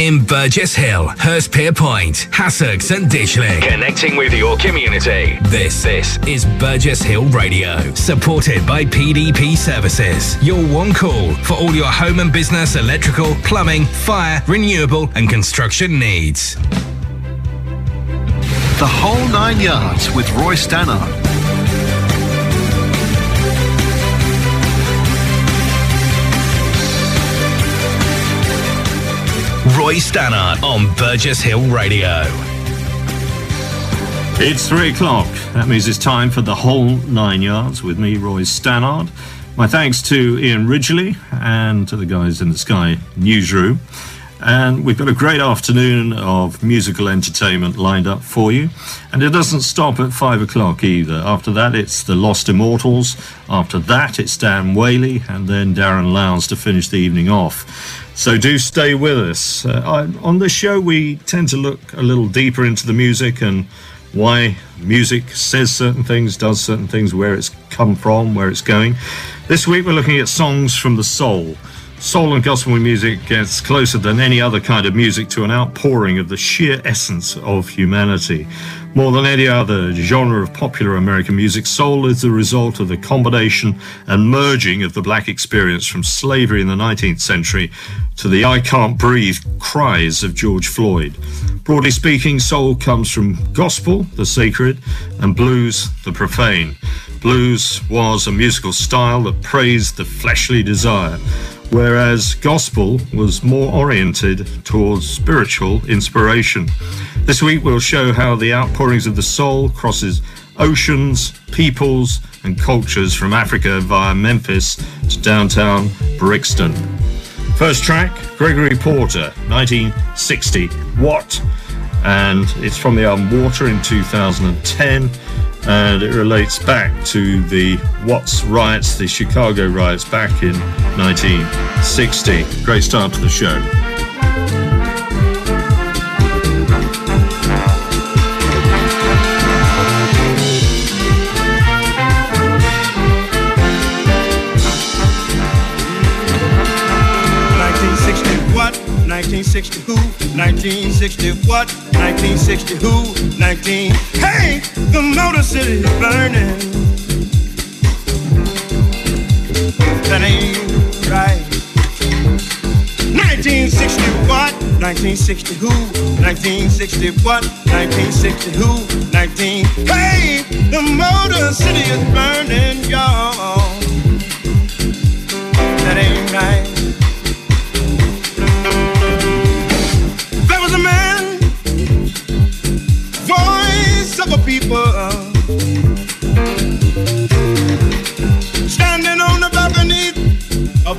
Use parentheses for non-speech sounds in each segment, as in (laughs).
in Burgess Hill, Hurstpierpoint, Hassocks and Ditchling. Connecting with your community. This, this is Burgess Hill Radio, supported by PDP Services. Your one call for all your home and business electrical, plumbing, fire, renewable and construction needs. The whole nine yards with Roy Stannard. Roy Stannard on Burgess Hill Radio. It's three o'clock. That means it's time for the whole nine yards with me, Roy Stannard. My thanks to Ian Ridgely and to the guys in the Sky newsroom. And we've got a great afternoon of musical entertainment lined up for you. And it doesn't stop at five o'clock either. After that, it's The Lost Immortals. After that, it's Dan Whaley and then Darren Lowndes to finish the evening off. So do stay with us. Uh, I, on this show, we tend to look a little deeper into the music and why music says certain things, does certain things, where it's come from, where it's going. This week, we're looking at songs from the soul. Soul and gospel music gets closer than any other kind of music to an outpouring of the sheer essence of humanity. More than any other genre of popular American music, soul is the result of the combination and merging of the black experience from slavery in the 19th century to the I can't breathe cries of George Floyd. Broadly speaking, soul comes from gospel, the sacred, and blues, the profane. Blues was a musical style that praised the fleshly desire whereas gospel was more oriented towards spiritual inspiration. This week we'll show how the outpourings of the soul crosses oceans, peoples, and cultures from Africa via Memphis to downtown Brixton. First track, Gregory Porter, 1960, What? And it's from the album Water in 2010 and it relates back to the Watts riots, the Chicago riots back in 1960. Great start to the show. 1960 who? 1960 what? 1960 who? 19. Hey, the Motor City is burning. That ain't right. 1960 what? 1960 who? 1960 what? 1960 who? 19. Hey, the Motor City is burning, y'all. That ain't right.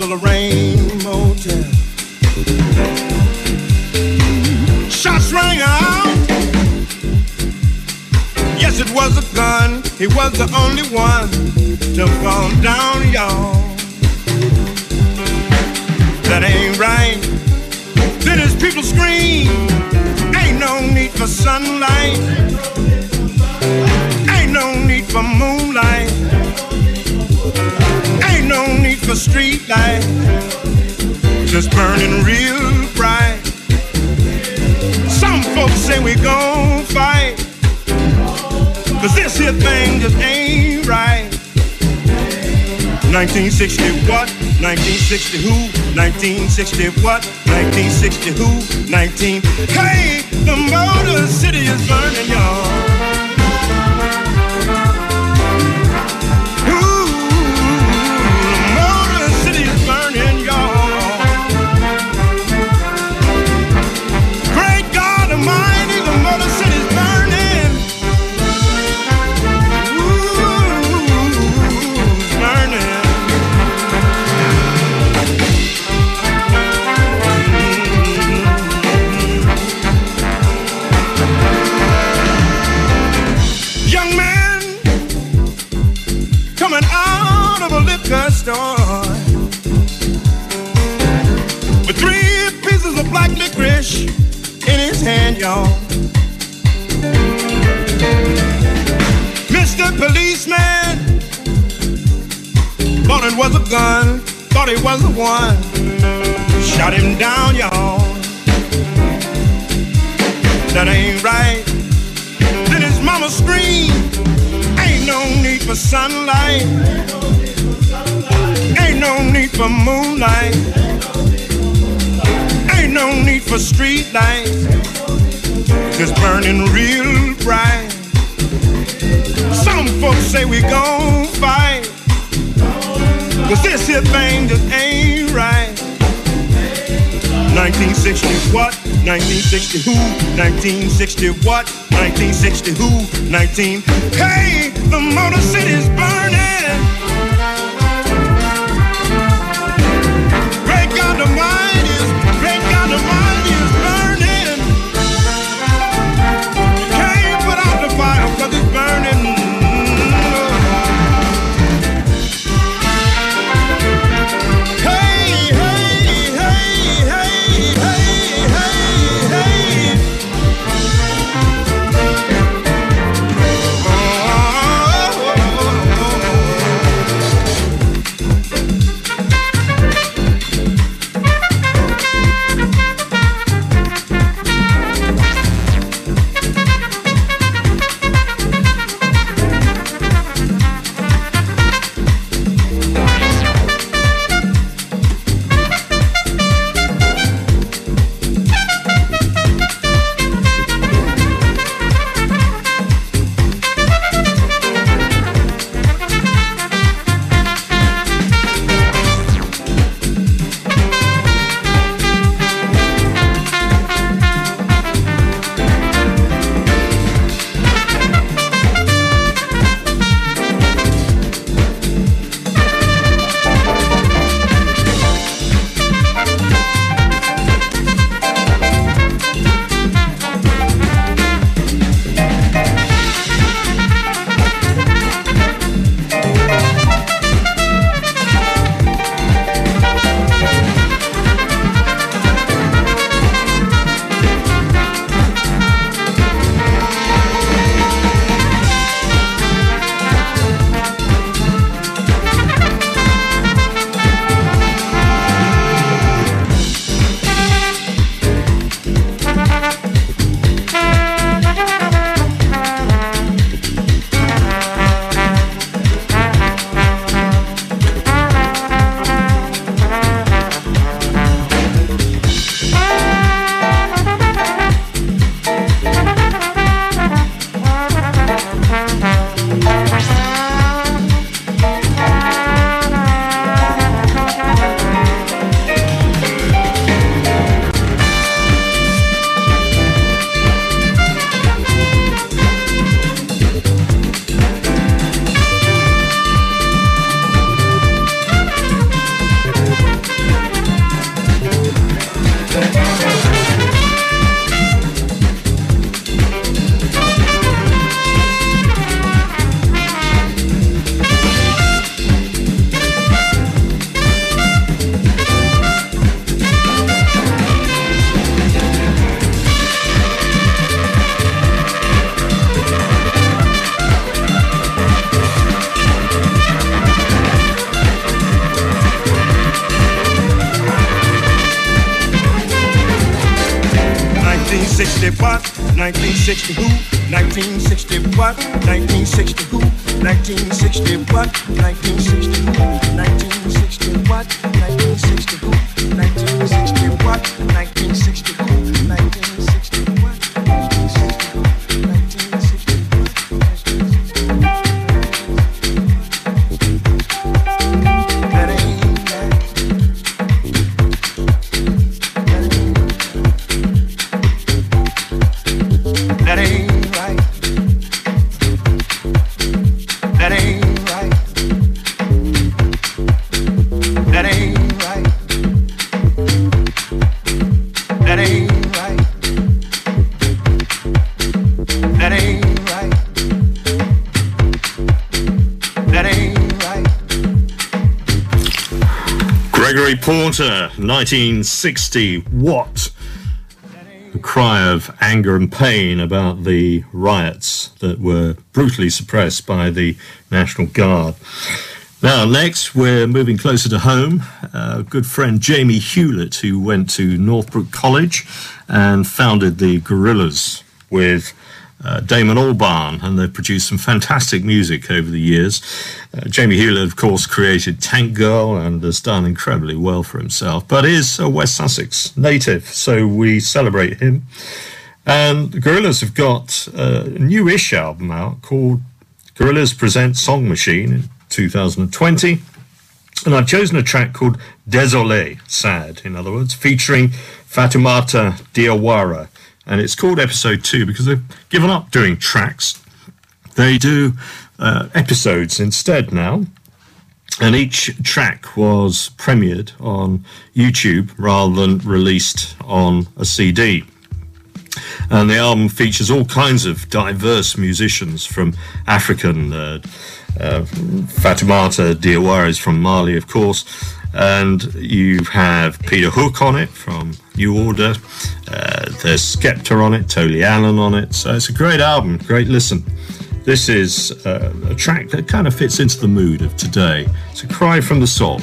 Of the Lorraine Motel. Shots rang out. Yes, it was a gun. He was the only one to fall down, y'all. That ain't right. Then his people scream. Ain't no need for sunlight. Ain't no need for moonlight. No street light. Just burning real bright. Some folks say we gon' fight. Cause this here thing just ain't right. 1960 what? 1960 who? 1960 what? 1960 who? 19. Hey, the Motor City is burning, y'all. Was a gun, thought he was the one. Shot him down, y'all. that ain't right. Then his mama screamed, ain't no need for sunlight. Ain't no need for moonlight. Ain't no need for street lights. Just burning real bright. Some folks say we gon' fight. Cause this here thing just ain't right. 1960 what? 1960 who? 1960 what? 1960 who? 19. Hey, the Motor City's burning. 1960. What? A cry of anger and pain about the riots that were brutally suppressed by the National Guard. Now, next, we're moving closer to home. Uh, good friend Jamie Hewlett, who went to Northbrook College and founded the Gorillaz. with uh, Damon Albarn, and they've produced some fantastic music over the years. Uh, Jamie Hewlett, of course, created Tank Girl and has done incredibly well for himself, but is a West Sussex native, so we celebrate him. And the Gorillaz have got a new-ish album out called Gorillaz Present Song Machine in 2020. And I've chosen a track called Désolé, sad, in other words, featuring Fatoumata Diawara, and it's called episode two because they've given up doing tracks. They do uh, episodes instead now. And each track was premiered on YouTube rather than released on a CD. And the album features all kinds of diverse musicians from African, uh, uh, Fatoumata Diawara is from Mali, of course, and you have Peter Hook on it from New Order. Uh, there's Skepta on it, Tony Allen on it. So it's a great album, great listen. This is uh, a track that kind of fits into the mood of today. It's a cry from the soul.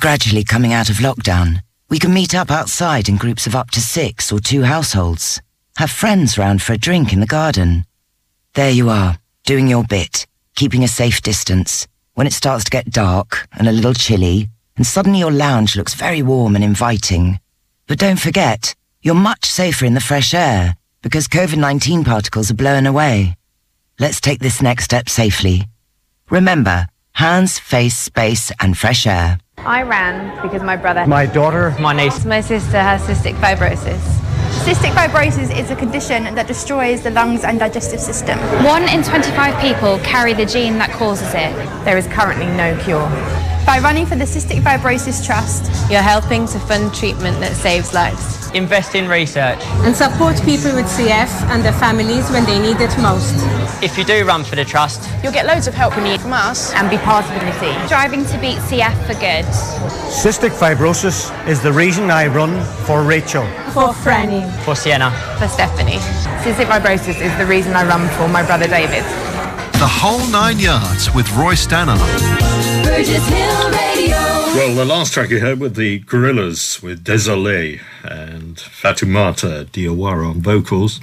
Gradually coming out of lockdown. We can meet up outside in groups of up to six or two households. Have friends round for a drink in the garden. There you are, doing your bit, keeping a safe distance. When it starts to get dark and a little chilly, and suddenly your lounge looks very warm and inviting. But don't forget, you're much safer in the fresh air because COVID-19 particles are blown away. Let's take this next step safely. Remember, hands, face, space, and fresh air. I ran because my brother, my daughter, my niece, my sister has cystic fibrosis. Cystic fibrosis is a condition that destroys the lungs and digestive system. One in 25 people carry the gene that causes it. There is currently no cure. By running for the Cystic Fibrosis Trust, you're helping to fund treatment that saves lives invest in research, and support people with CF and their families when they need it most. If you do run for the trust, you'll get loads of help from, from us and be part of the team. Driving to beat CF for good. Cystic fibrosis is the reason I run for Rachel, for Franny, for Sienna, for Stephanie. Cystic fibrosis is the reason I run for my brother David. The whole nine yards with Roy Stannard. Burgess Hill Radio. Well, the last track you heard with the Gorillaz with Désolé and Fatoumata Diawara on vocals.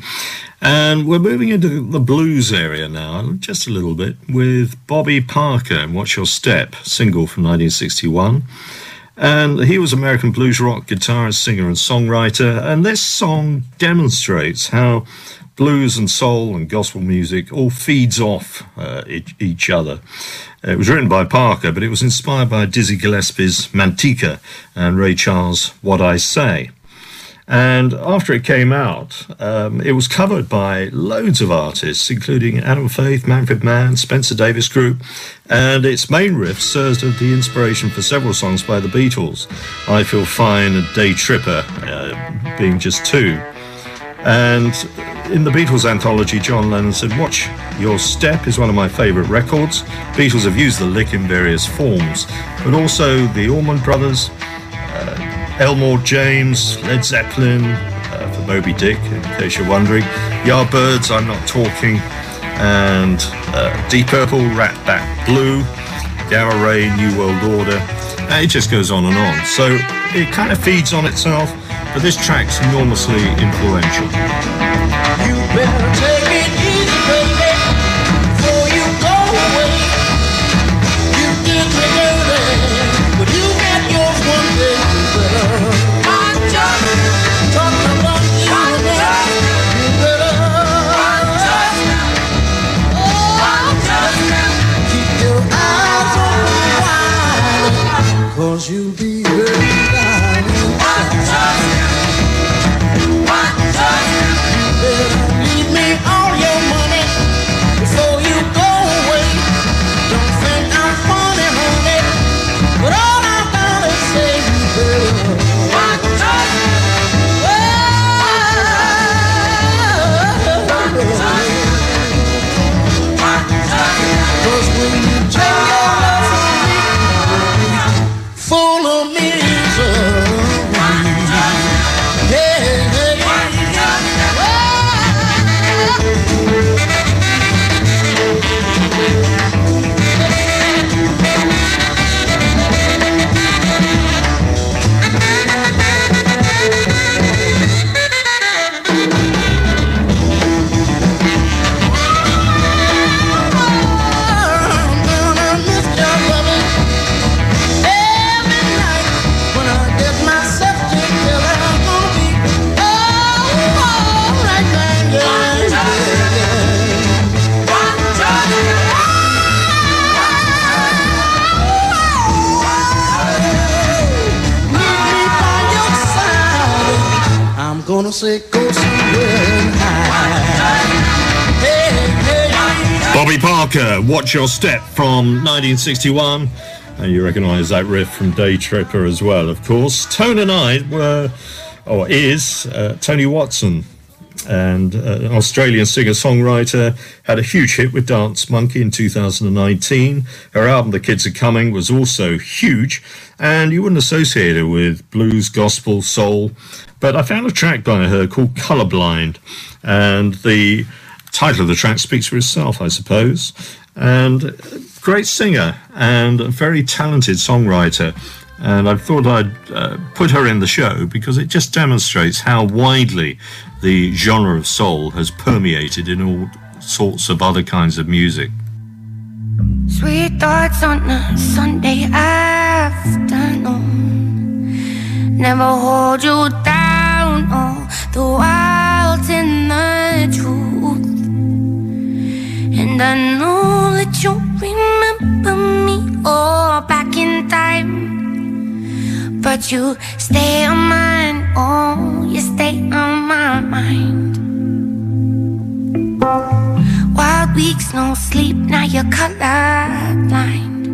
And we're moving into the blues area now, just a little bit, with Bobby Parker and Watch Your Step, single from 1961. And he was American blues rock guitarist, singer, and songwriter. And this song demonstrates how blues and soul and gospel music all feeds off uh, each other. It was written by Parker, but it was inspired by Dizzy Gillespie's Manteca and Ray Charles' What I Say. And after it came out, um, it was covered by loads of artists, including Adam Faith, Manfred Mann, Spencer Davis Group, and its main riff serves as the inspiration for several songs by the Beatles. I Feel Fine and Day Tripper uh, being just two. And in the Beatles anthology, John Lennon said, Watch Your Step is one of my favourite records. Beatles have used the lick in various forms, but also the Allman Brothers, uh, Elmore James, Led Zeppelin, uh, for Moby Dick, in case you're wondering, Yardbirds, I'm Not Talking, and uh, Deep Purple, Rat Bat Blue, Gamma Ray, New World Order. And it just goes on and on. So it kind of feeds on itself but this track's enormously influential. say Watch Your Step from 1961. And you recognise that riff from Day Tripper as well, of course. Tones and I were, or is, uh, Toni Watson, and uh, an Australian singer songwriter, had a huge hit with Dance Monkey in 2019. Her album, The Kids Are Coming, was also huge, and you wouldn't associate her with blues, gospel, soul. But I found a track by her called Colorblind, and the title of the track speaks for itself, I suppose. And great singer and a very talented songwriter. And I thought I'd uh, put her in the show because it just demonstrates how widely the genre of soul has permeated in all sorts of other kinds of music. Sweet thoughts on a Sunday afternoon. Never hold you down, all the wild the truth. And I know that you remember me all back in time. But you stay on mine, oh, you stay on my mind. Wild weeks, no sleep, now you're colorblind.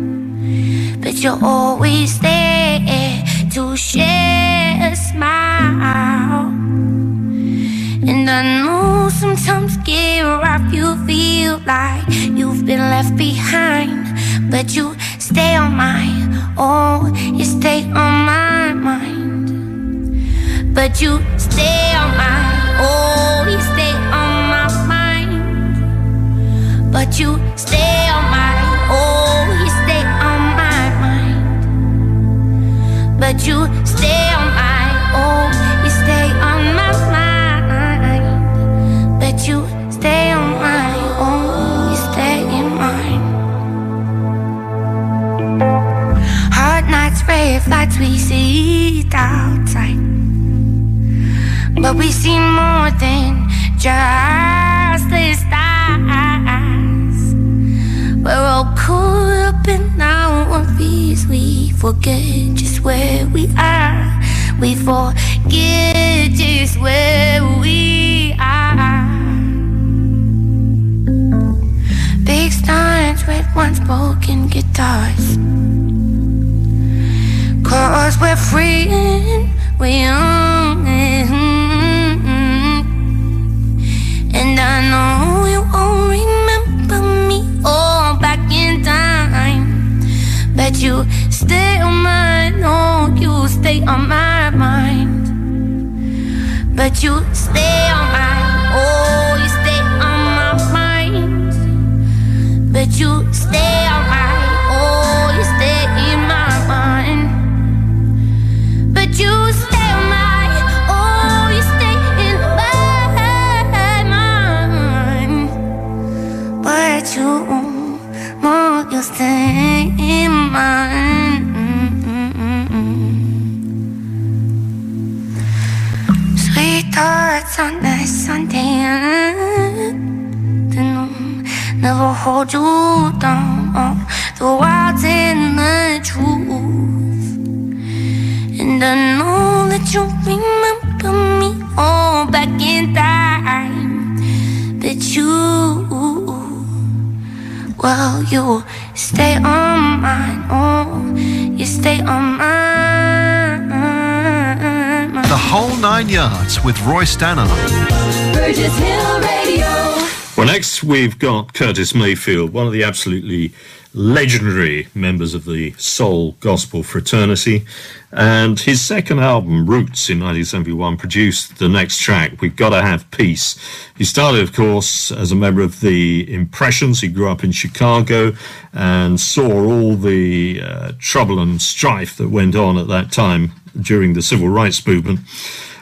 But you're always there to share a smile. And I know sometimes get rough, you feel like you've been left behind. But you stay on my, oh, you stay on my mind. But you stay on my, oh, you stay on my mind. But you stay on my, oh, you stay on my mind. But you stay on lights, we sit outside. But we see more than just the stars. We're all caught up in our own fears. We forget just where we are. We forget just where we are. Big steins, with one broken guitars. Cause we're free and we're young. Hmm. And I know you won't remember me all back in time. But you stay on my, no, you stay on my mind. But you stay on my, oh, you stay on my mind. But you stay on my, hold you down. The wild's in the truth. And I know that you remember me all back in time. But you, well, you stay on mine. Oh, you stay on mine. The whole nine yards with Roy Stannard. Burgess Hill Radio. Well, next we've got Curtis Mayfield, one of the absolutely legendary members of the soul gospel fraternity. And his second album, Roots, in 1971, produced the next track, We've Gotta Have Peace. He started, of course, as a member of the Impressions. He grew up in Chicago and saw all the uh, trouble and strife that went on at that time during the civil rights movement.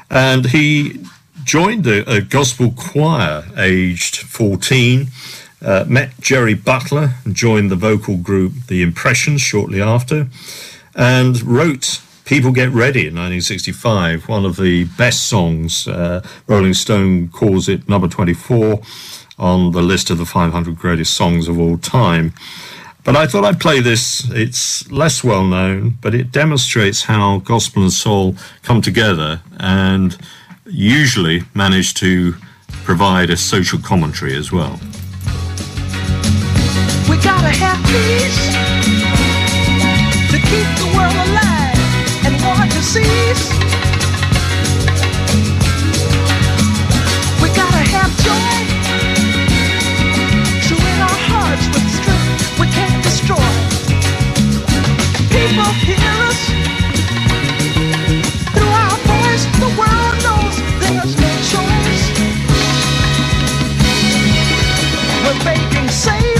And he joined a, a gospel choir aged 14. Uh, met Jerry Butler and joined the vocal group The Impressions shortly after, and wrote People Get Ready in 1965, one of the best songs. Uh, Rolling Stone calls it number 24 on the list of the 500 greatest songs of all time. But I thought I'd play this. It's less well known, but it demonstrates how gospel and soul come together and usually manage to provide a social commentary as well. We gotta have peace to keep the world alive and to cease. Begging,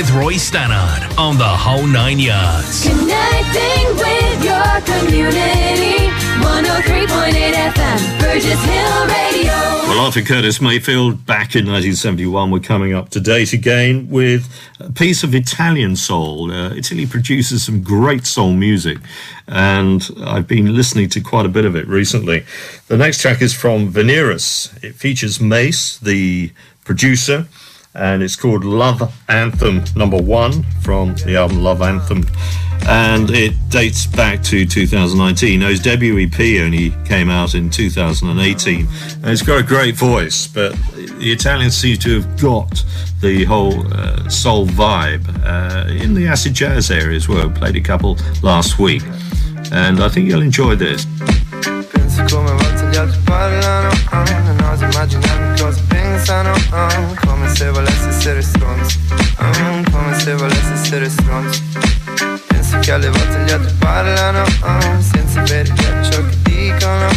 with Roy Stannard on the whole nine yards. Connecting with your community. 103.8 FM, Burgess Hill Radio. Well, Arthur Curtis Mayfield, back in 1971, we're coming up to date again with a piece of Italian soul. Uh, Italy produces some great soul music, and I've been listening to quite a bit of it recently. The next track is from Venerus. It features Mace, the producer, and it's called Love Anthem Number One from the album Love Anthem and it dates back to 2019. Now, his debut EP only came out in 2018, and it's got a great voice, but the Italians seem to have got the whole uh, soul vibe uh, in the acid jazz area as well. Played a couple last week, and I think you'll enjoy this. Pensano uh, come se volessi essere stronzi uh, come se volessi essere stronzi penso che alle volte gli altri parlano uh, senza verificare ciò che dicono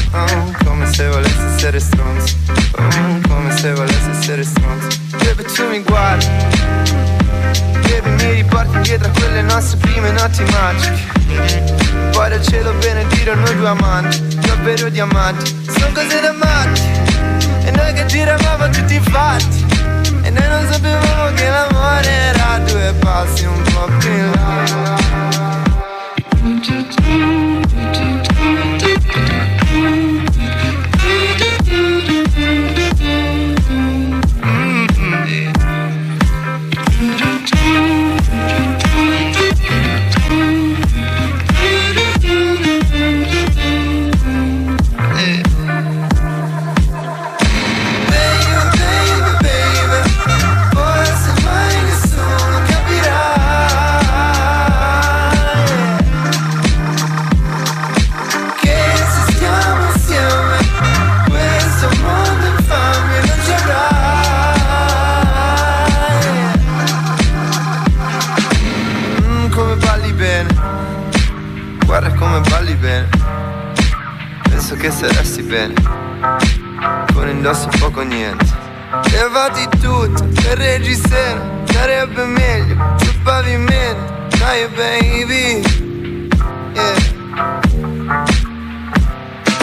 come se volessi essere stronzi come se volessi essere stronzi Baby tu mi guardi Baby mi riporti indietro a quelle nostre prime notti magiche. Poi dal cielo benedire noi due amanti Davvero diamanti. Sono cose da matti e noi che giravamo tutti fatti. E noi non sapevamo che l'amore era due passi un po' più in che saresti bene Con indosso poco niente. Levati tutto per reggiseno Sarebbe meglio sul pavimento Dai baby. Yeah.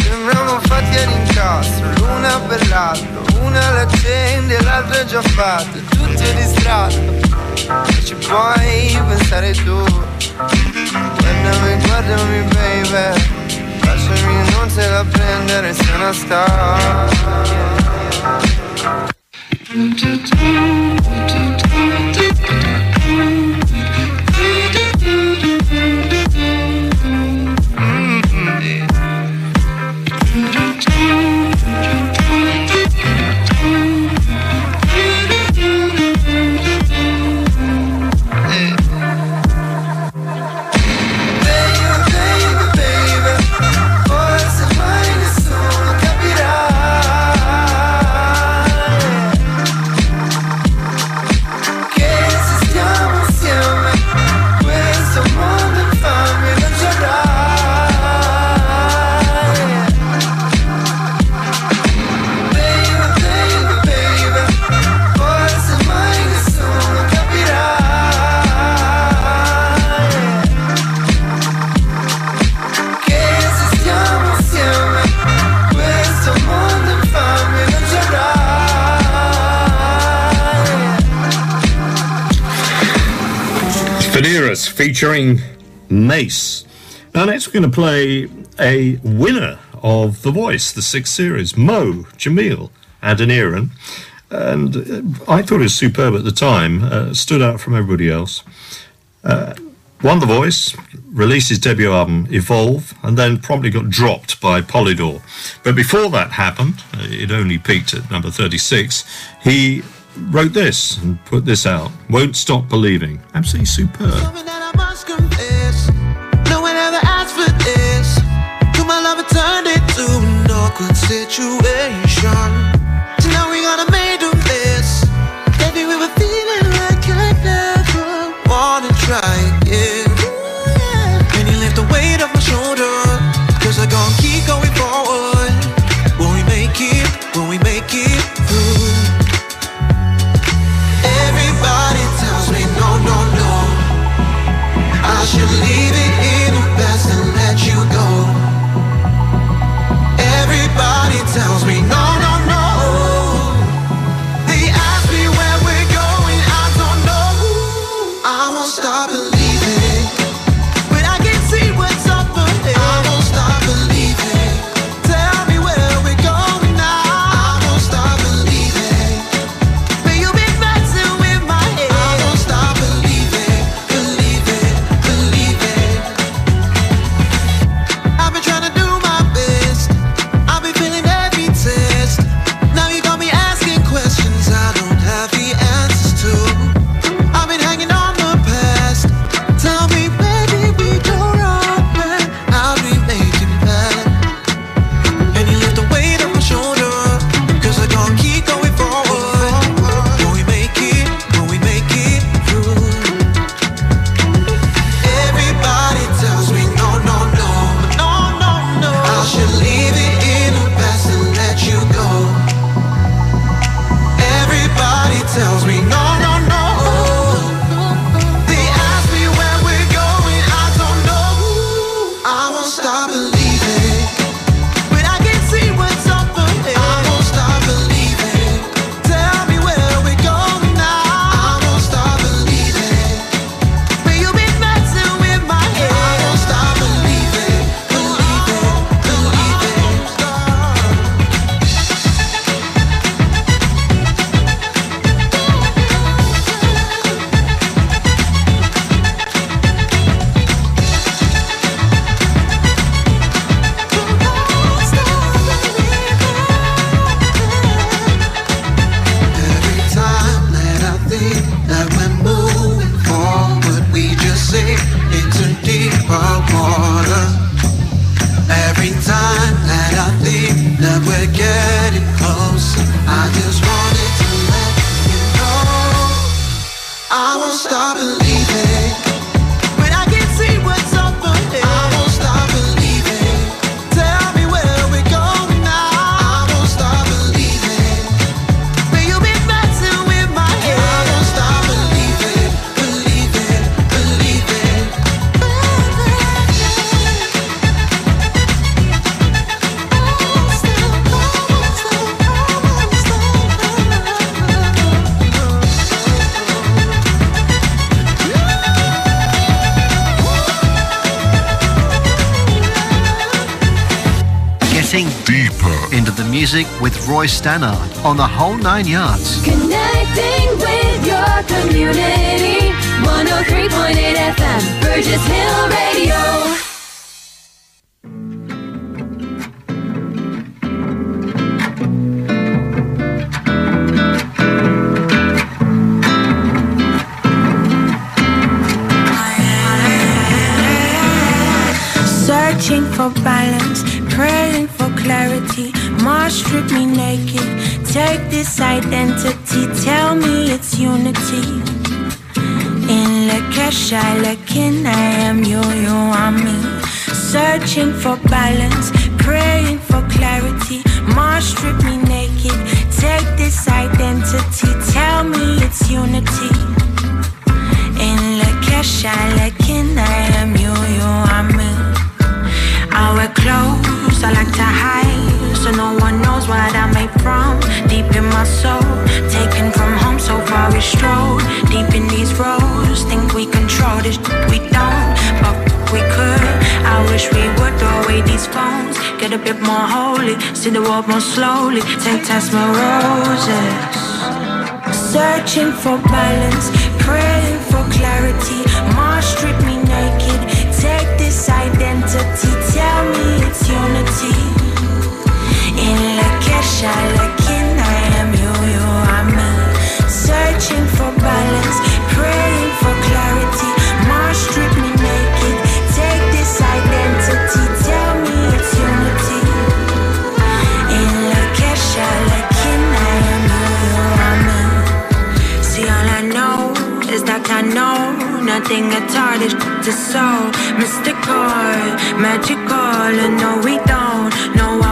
Sembriamo fatti all'incastro L'una per l'altro Una l'accende e l'altra è già fatta Tutto è distratto E ci puoi pensare tu Guardami, guardami baby Lasciami non se la prendere se non sta going to play a winner of The Voice, the sixth series, Mo, Jamil, Adeniran. And uh, I thought it was superb at the time, uh, stood out from everybody else. Uh, won The Voice, released his debut album, Evolve, and then promptly got dropped by Polydor. But before that happened, uh, it only peaked at number 36, he wrote this and put this out Won't Stop Believing. Absolutely superb. Situation. Roy Stannard on the whole nine yards. Connecting with your community. 103.8 FM, Burgess Hill Radio. Searching for balance, praying for clarity Mars strip me naked. Take this identity, tell me it's unity. In Lakesha, Lakin, I am you, you are me. Searching for balance, praying for clarity. Mars strip me naked. Take this identity, tell me it's unity. In Lakesha, Lakin, I am you, you are me. Wear clothes, I like no one knows what I'm made from. Deep in my soul, taken from home, so far we stroll. Deep in these roads, think we control this, we don't, but we could. I wish we would throw away these phones, get a bit more holy, see the world more slowly. Take test my roses. Searching for balance, praying for clarity. Mars strip me naked. Take this identity, tell me it's unity. Nothing at all. This is so mystical, magical, and no, we don't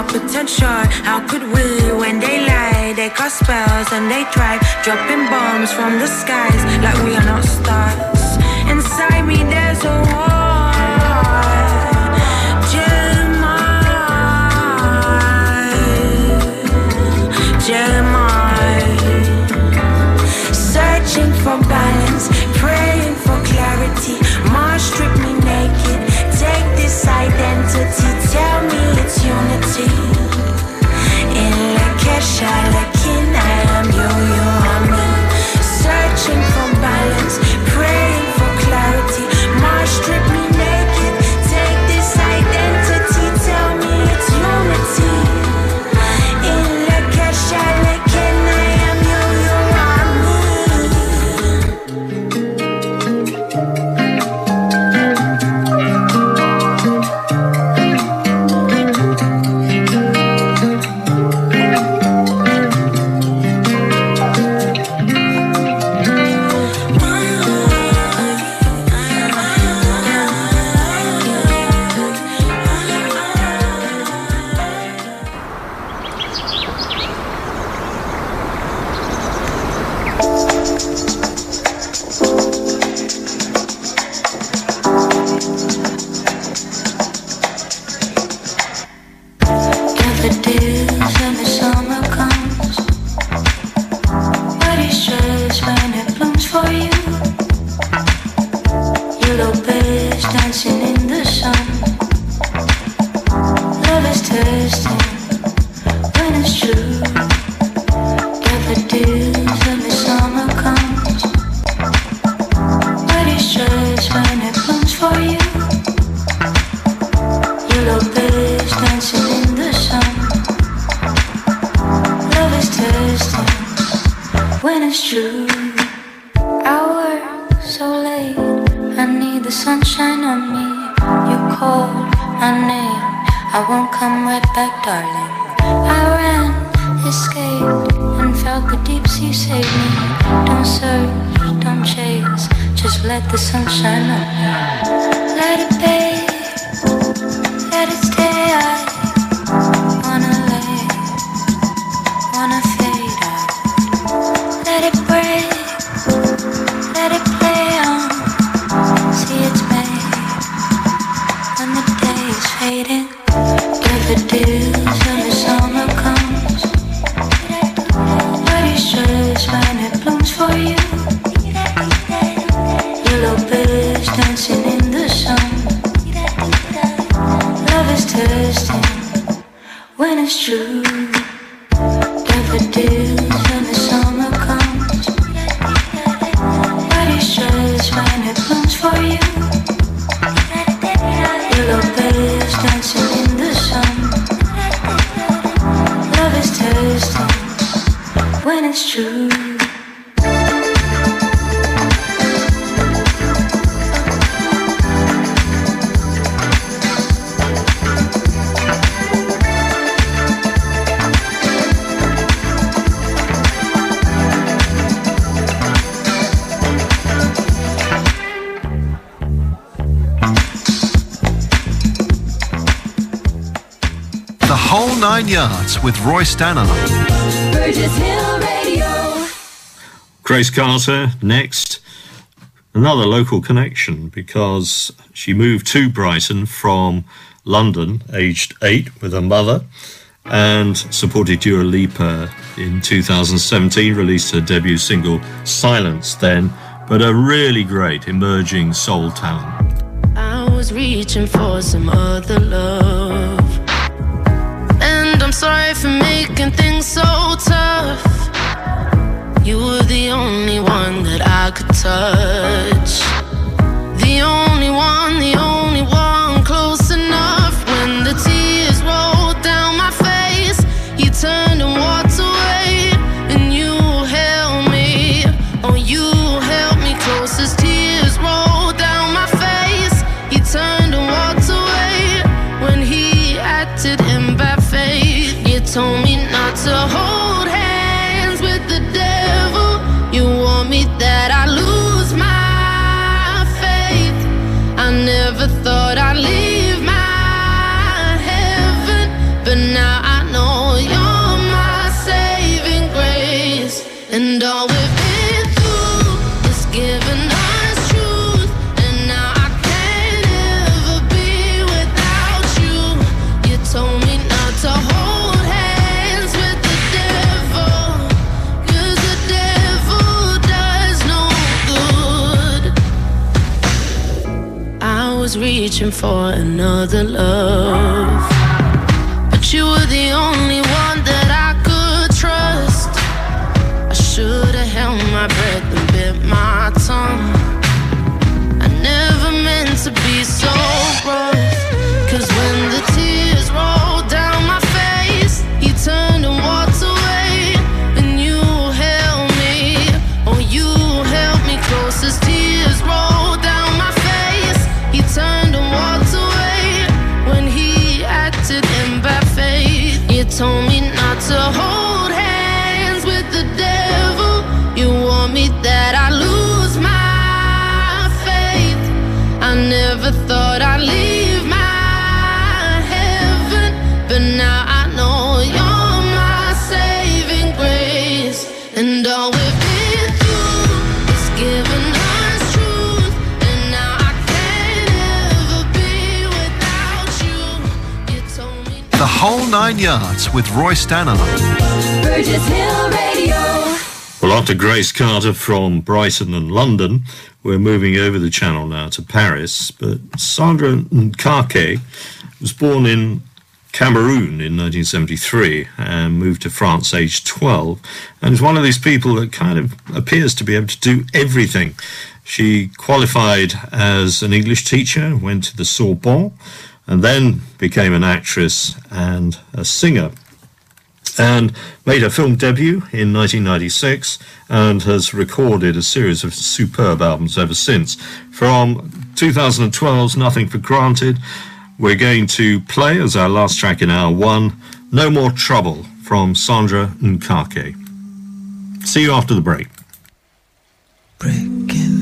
potential. How could we, when they lie, they cast spells and they try dropping bombs from the skies like we are not stars. Inside me, there's a war. Jeremiah, Jeremiah, searching for balance, praying for clarity. Strip me naked. Take this identity, tell me it's unity. In Lakesha, Lakin, I am you, true. Yards with Roy Stannard. Burgess Hill Radio. Grace Carter next. Another local connection because she moved to Brighton from London, aged eight, with her mother, and supported Dua Lipa in 2017. Released her debut single "Silence" then, but a really great emerging soul talent. I was reaching for some other love. For making things so tough. You were the only one that I could touch. The only one, the only was reaching for another love. I never thought I'd leave my heaven, but now I know you're my saving grace. And all we've been through is given us truth, and now I can't ever be without you. You told me. The whole nine yards with Roy Stannard. Burgess Hill Radio. Well, after Grace Carter from Brighton and London, we're moving over the channel now to Paris. But Sandra Nkake was born in Cameroon in 1973 and moved to France aged 12 and is one of these people that kind of appears to be able to do everything. She qualified as an English teacher, went to the Sorbonne, and then became an actress and a singer and made her film debut in 1996 and has recorded a series of superb albums ever since. From 2012's Nothing for Granted, we're going to play as our last track in hour one, No More Trouble from Sandra Nkake. See you after the break. Breaking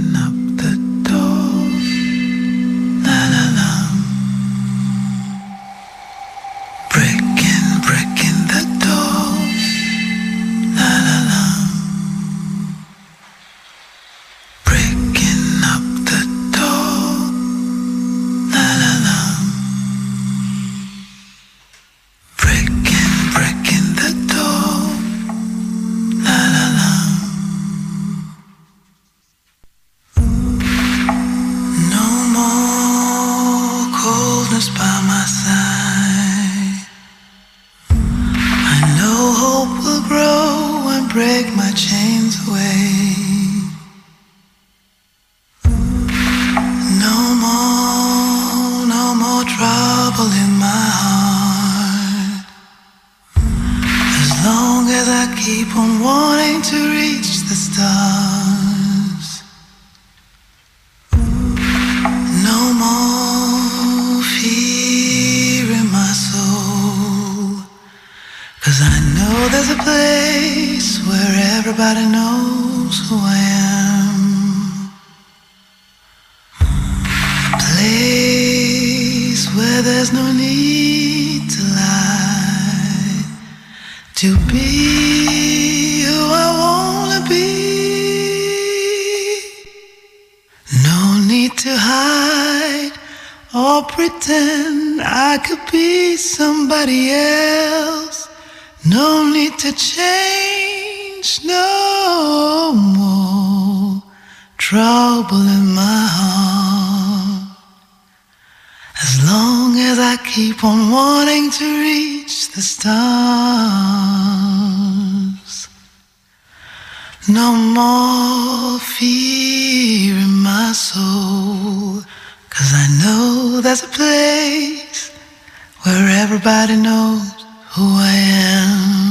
there's a place where everybody knows who I am.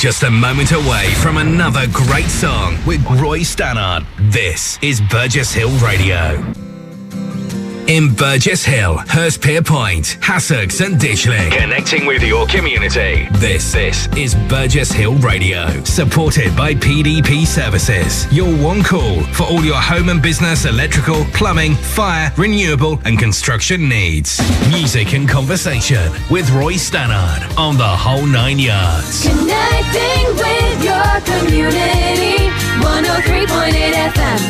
just a moment away from another great song with Roy Stannard. This is Burgess Hill Radio in Burgess Hill, Hurstpierpoint, Hassocks and Ditchling. Connecting with your community. This, this is Burgess Hill Radio, supported by PDP Services. Your one call for all your home and business electrical, plumbing, fire, renewable and construction needs. Music and conversation with Roy Stannard on the whole nine yards. Connecting with your community. 103.8 FM.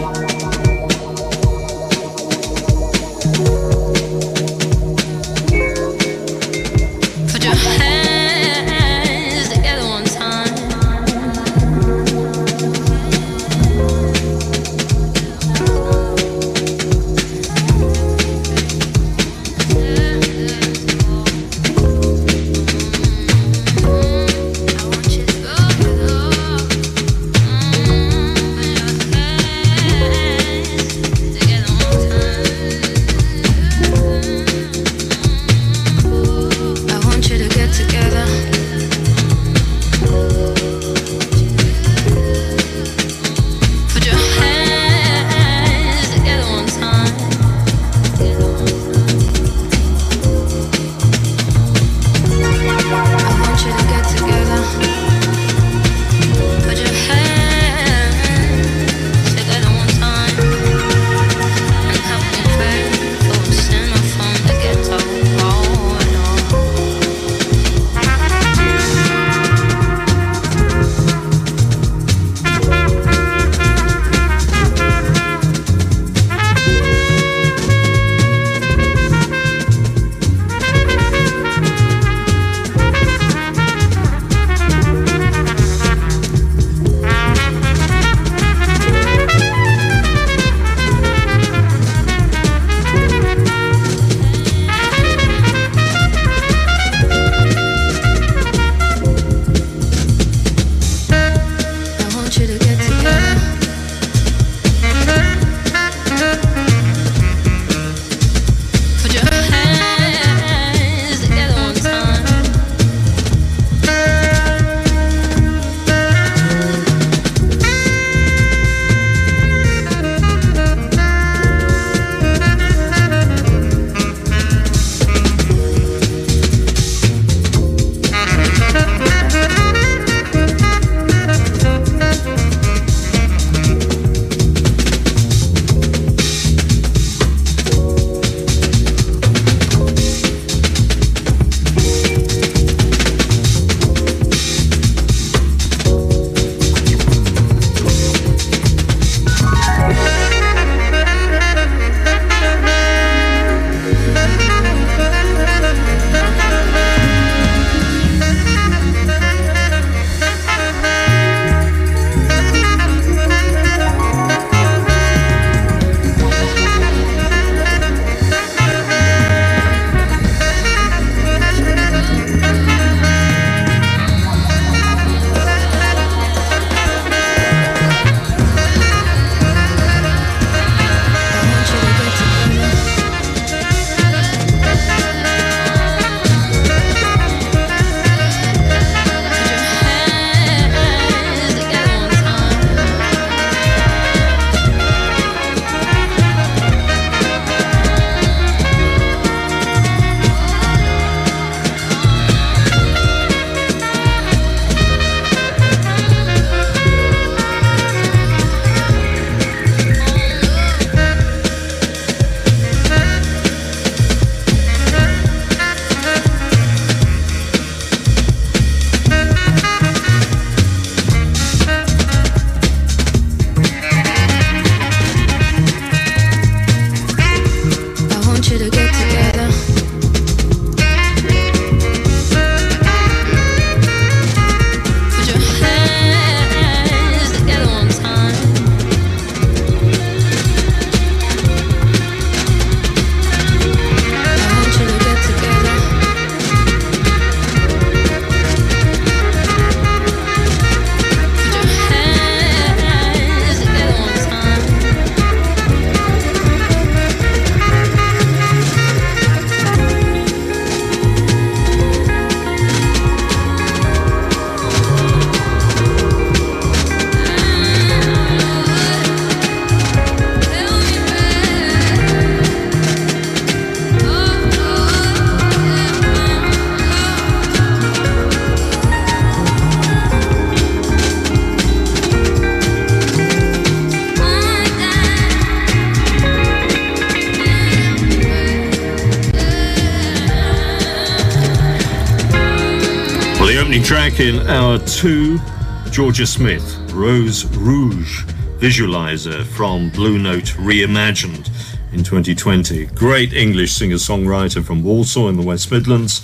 Jorja Smith, Rose Rouge Visualizer from Blue Note Reimagined in 2020. Great English singer songwriter from Walsall in the West Midlands.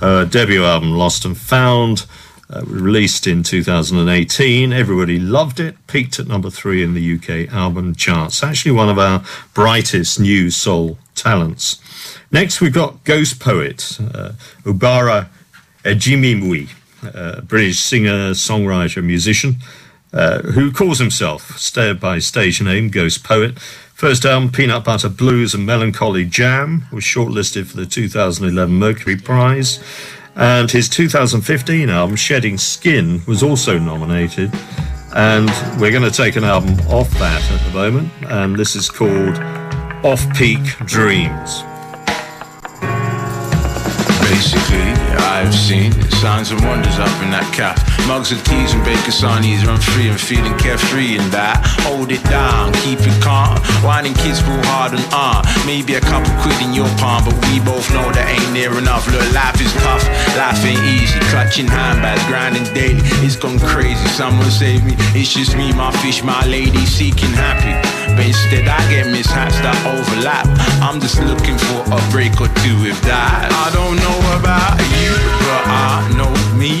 Her debut album, Lost and Found, uh, released in 2018. Everybody loved it, peaked at number three in the UK album charts. Actually, one of our brightest new soul talents. Next, we've got Ghostpoet, uh, Obaro Ejimiwe, uh, British singer, songwriter, musician, uh, who calls himself, Stay by stage name, Ghostpoet. First album, Peanut Butter Blues and Melancholy Jam, was shortlisted for the 2011 Mercury Prize. And his 2015 album, Shedding Skin, was also nominated. And we're going to take an album off that at the moment. And this is called Off Peak Dreams. Basically, I've seen signs and wonders up in that cap. Mugs of teas and bacon sunnies run free and feeling carefree in that. Hold it down, keep it calm. Whining kids pull hard and on. Maybe a couple quid in your palm, but we both know that ain't near enough. Look, life is tough, life ain't easy. Clutching handbags, grinding daily. It's gone crazy, someone save me. It's just me, my fish, my lady, seeking happy. But instead, I get mishaps that overlap. I'm just looking for a break or two, if that. I don't know about you, but I know me.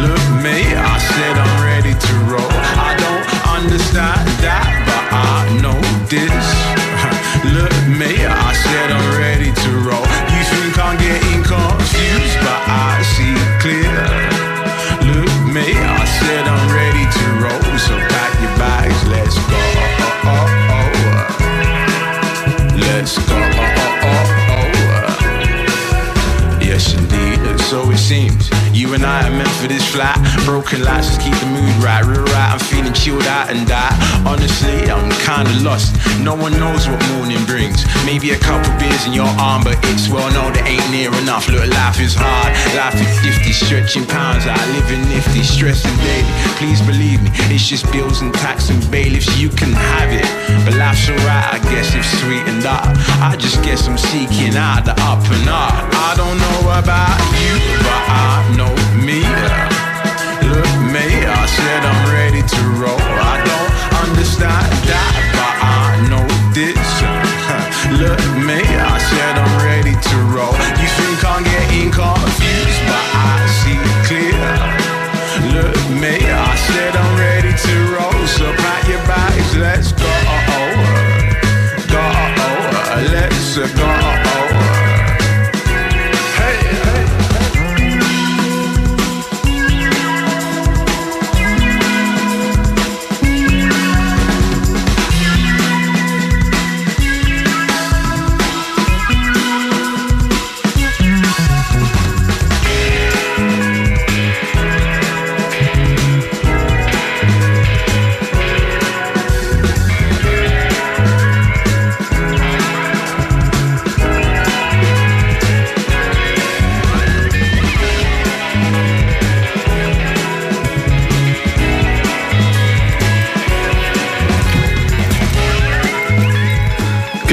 Look me, I said I'm ready to roll. I don't understand that, but I know this. (laughs) Look me, I said I'm ready to roll. You think I'm getting confused, but I see clear. Look me, I bags, let's go. Let's go. Yes, indeed, so it seems. And I are meant for this flat. Broken lights just keep the mood right. Real right, I'm feeling chilled out and that. Honestly, I'm kinda lost. No one knows what morning brings. Maybe a couple beers in your arm, but it's well known that ain't near enough. Look, life is hard. Life is 50, stretching pounds out. Living nifty, stressing daily. Please believe me, it's just bills and tax and bailiffs. You can have it, but life's alright, I guess, if sweetened up. I just guess I'm seeking out the up and up. I don't know about you, but I know me. Look me, I said I'm ready to roll. I don't understand that, but I know this. Look me, I said I'm ready to roll. You think I'm getting confused,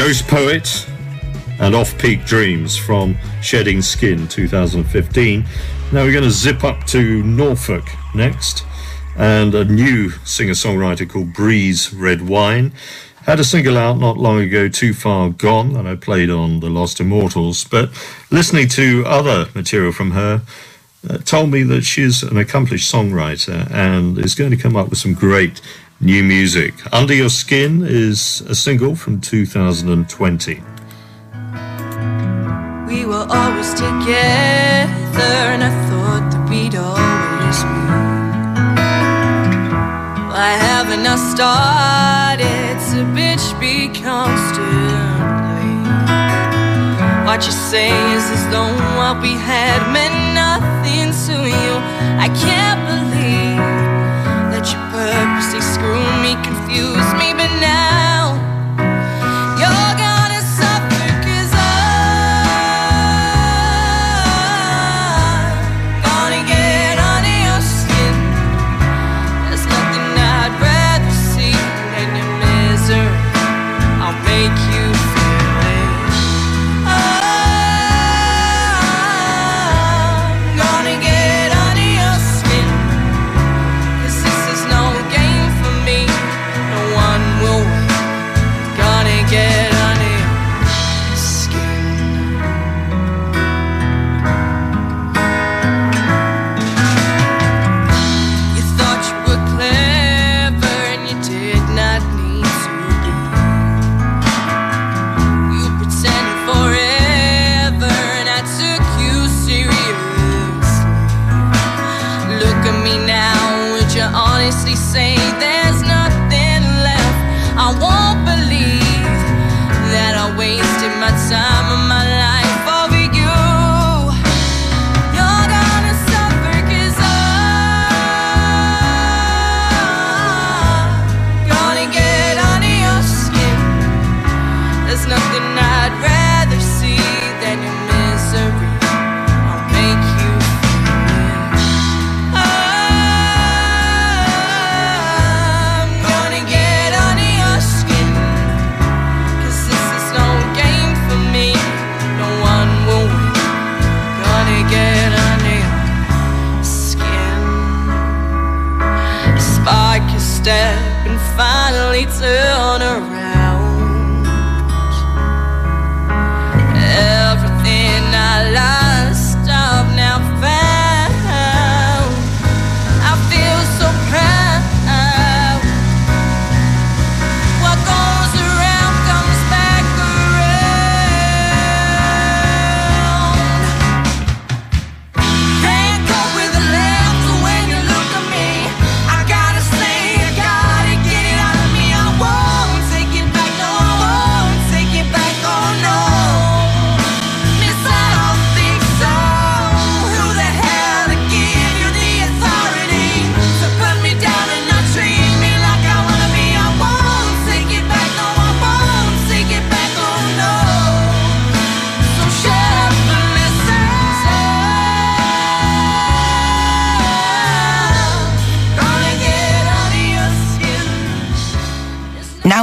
Ghostpoet and Off Peak Dreams from Shedding Skin 2015. Now we're going to zip up to Norfolk next, and a new singer songwriter called Breeze Red Wine. Had a single out not long ago, Too Far Gone, that I played on The Lost Immortals, but listening to other material from her, uh, told me that she's an accomplished songwriter and is going to come up with some great new music. Under Your Skin is a single from 2020. We were always together, and I thought that we'd always be. Why haven't I started to bitch be constantly? What you say is as though what we had meant purposely screw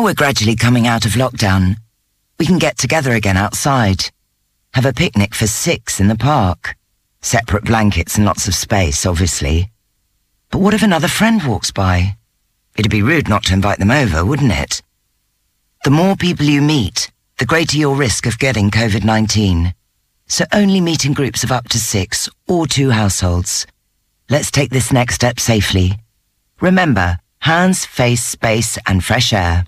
we're gradually coming out of lockdown. We can get together again outside. Have a picnic for six in the park. Separate blankets and lots of space, obviously. But what if another friend walks by? It'd be rude not to invite them over, wouldn't it? The more people you meet, the greater your risk of getting COVID-19. So only meet in groups of up to six or two households. Let's take this next step safely. Remember, hands, face, space, and fresh air.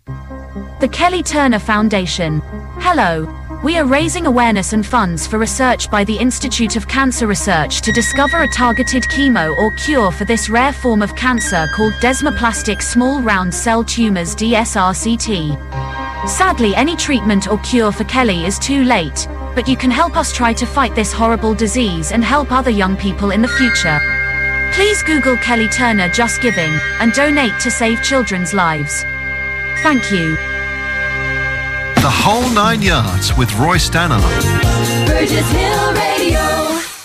The Kelly Turner Foundation. Hello. We are raising awareness and funds for research by the Institute of Cancer Research to discover a targeted chemo or cure for this rare form of cancer called desmoplastic small round cell tumors DSRCT. Sadly, any treatment or cure for Kelly is too late, but you can help us try to fight this horrible disease and help other young people in the future. Please Google Kelly Turner Just Giving and donate to save children's lives. Thank you. The whole nine yards with Roy Stannard. Burgess Hill Radio.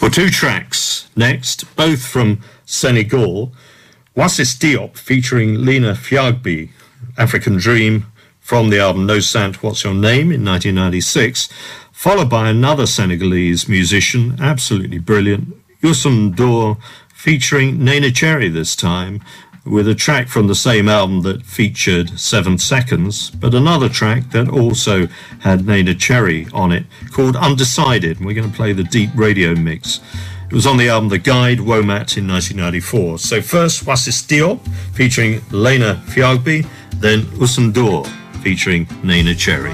Well, two tracks next, both from Senegal. Wasis Diop featuring Lena Fiagbe, African Dream, from the album No Sant, What's Your Name in 1996, followed by another Senegalese musician, absolutely brilliant, Youssou N'Dour, featuring Neneh Cherry this time, with a track from the same album that featured Seven Seconds, but another track that also had Neneh Cherry on it, called Undecided, we're going to play the deep radio mix. It was on the album The Guide Wommat in 1994. So first, Wasis Diop featuring Lena Fiagbe, then Youssou N'Dour featuring Neneh Cherry.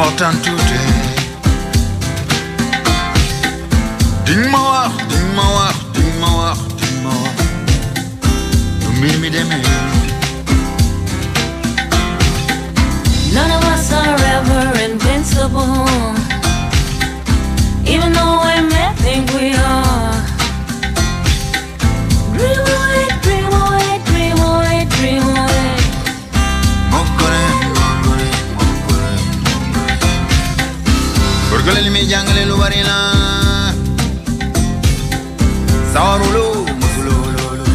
waxtaan tuuti diñ ma wax nu mbir mi demee None of us are ever invincible, even though we may think we are. Dream away, dream away, dream away, dream away. mokkale mokkale mokkale mokkale li muy Savrulu Musululu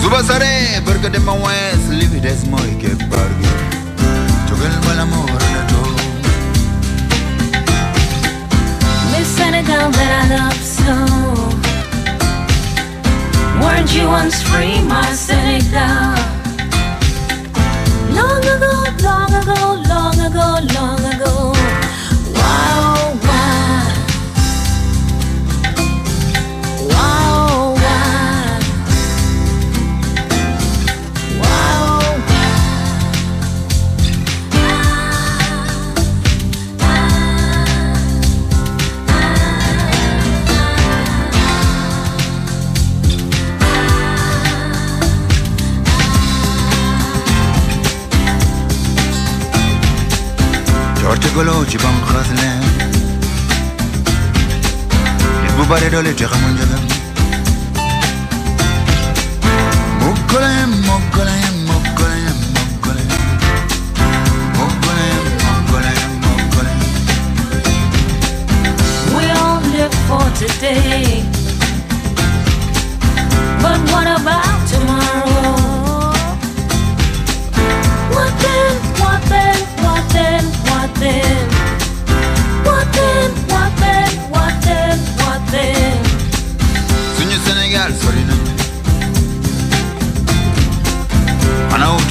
Zubasare Berke de mawes ke bargi na to. Miss Senegal that I love so. Weren't you once free my Senegal? Long ago, long ago, long ago, long ago. Wow we all live for today. But what about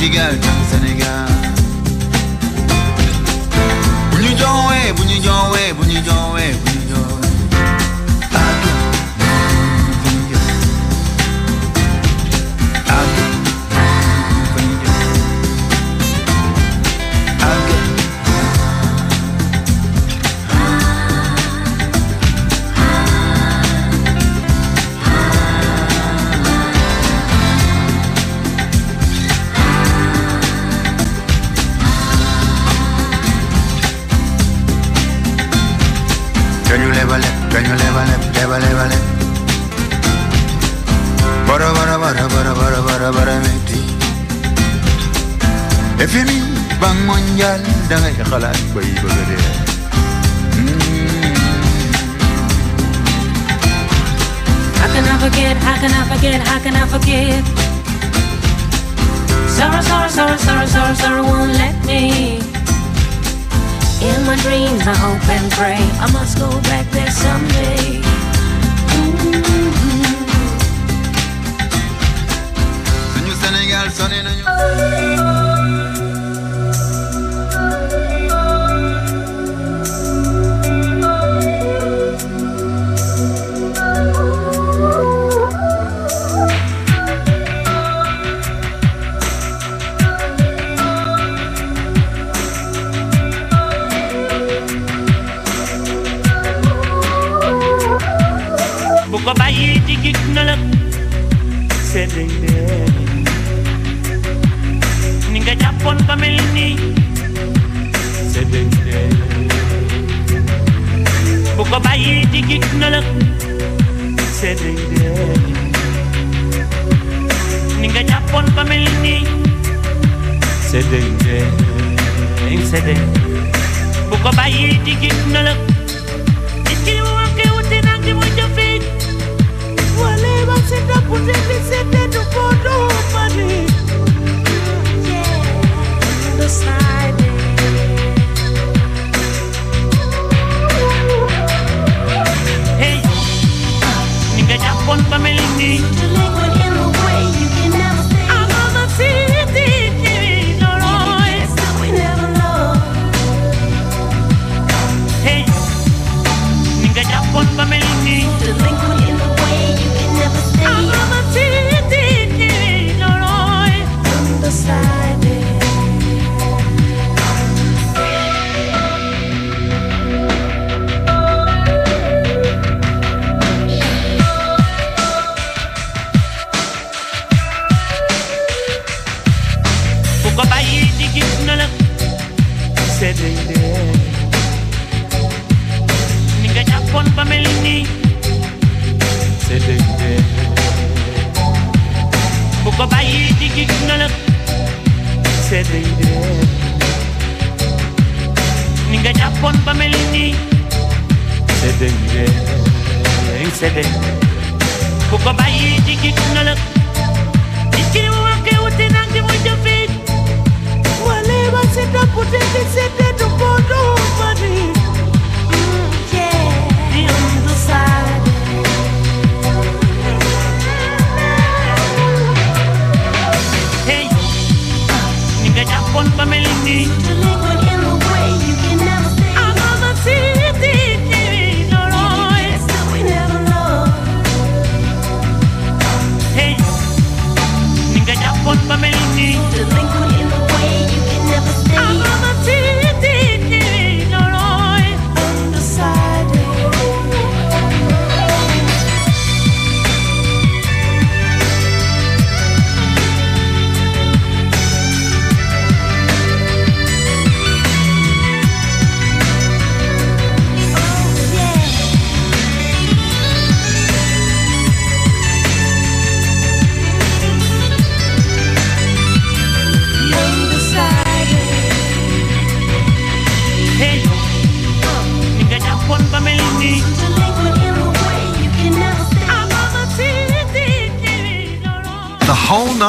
Portugal, Sénégal. Bu ñu joowee bu khalas bayi bagade. How can I forget? How can I forget? How can I forget? Sorrow, sorrow, sorrow, sorrow, sorrow, sorrow won't let me. In my dreams, I hope and pray I must go back there someday. New Senegal, new. Oh. Bu ko bàyyi di gig na la seddey dee ni nga jàppoon ba mel ni seddey dee seddey bu ko bàyyi di gig na la Iki wake wote nangi moja fake Wale basenda putete sete tupodo mani The side Japon pamelini Delinquent in the way you can never see I'm the city No, no We never know Hey japon pamelini Delinquent in the way you can never see the city No, no Undecided bu nga jàppoon ba mel ni seddey dee seddey bu ko bàyyi di gis na la Ikiri wake wote nangi moja fake Wale basenda putete sete tupodo mani Ninga japon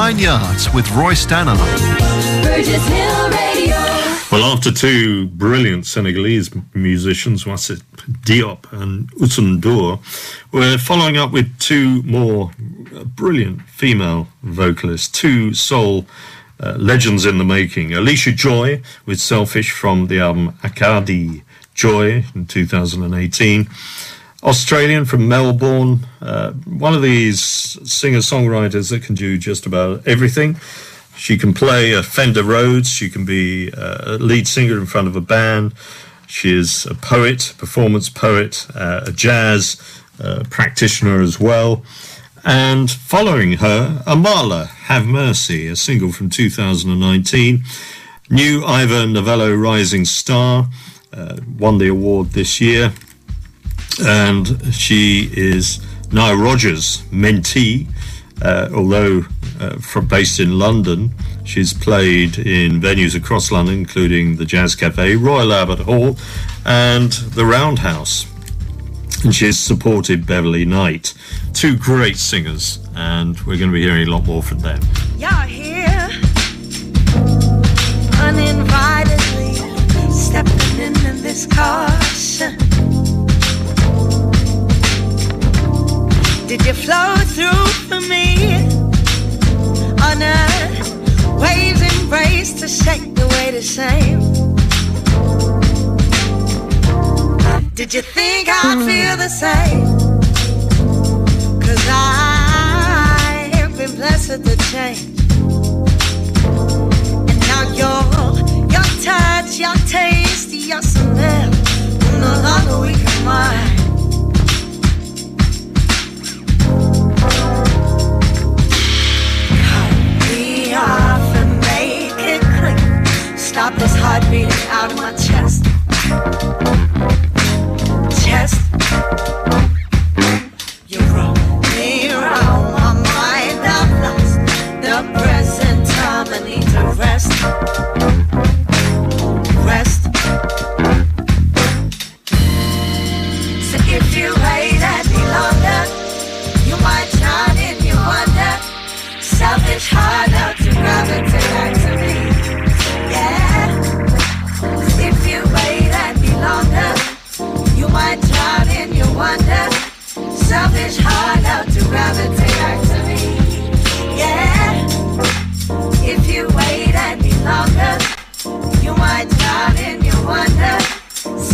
nine yards with Roy Stannard. Burgess Hill Radio. Well, after two brilliant Senegalese musicians, Wasis Diop and Usun we're following up with two more brilliant female vocalists, two soul uh, legends in the making. Allysha Joy with Selfish from the album Acadie Joy in 2018. Australian from Melbourne, uh, one of these singer songwriters that can do just about everything. She can play a Fender Rhodes, she can be uh, a lead singer in front of a band. She is a poet, performance poet, uh, a jazz uh, practitioner as well. And following her, Amahla, Have Mercy, a single from 2019. New Ivor Novello Rising Star uh, won the award this year. And she is Nile Rodgers' mentee, uh, although uh, from, based in London. She's played in venues across London, including the Jazz Cafe, Royal Albert Hall, and the Roundhouse. And she's supported Beverley Knight, two great singers, and we're going to be hearing a lot more from them. Y'all Did you flow through for me on a waves embrace to shake away the shame? Did you think I'd hmm. feel the same? Cause I have been blessed to change. And now your, your touch, your taste, your smell no longer weaken mine. Cut off and make it quick. Stop this heart beating out of my. Chest.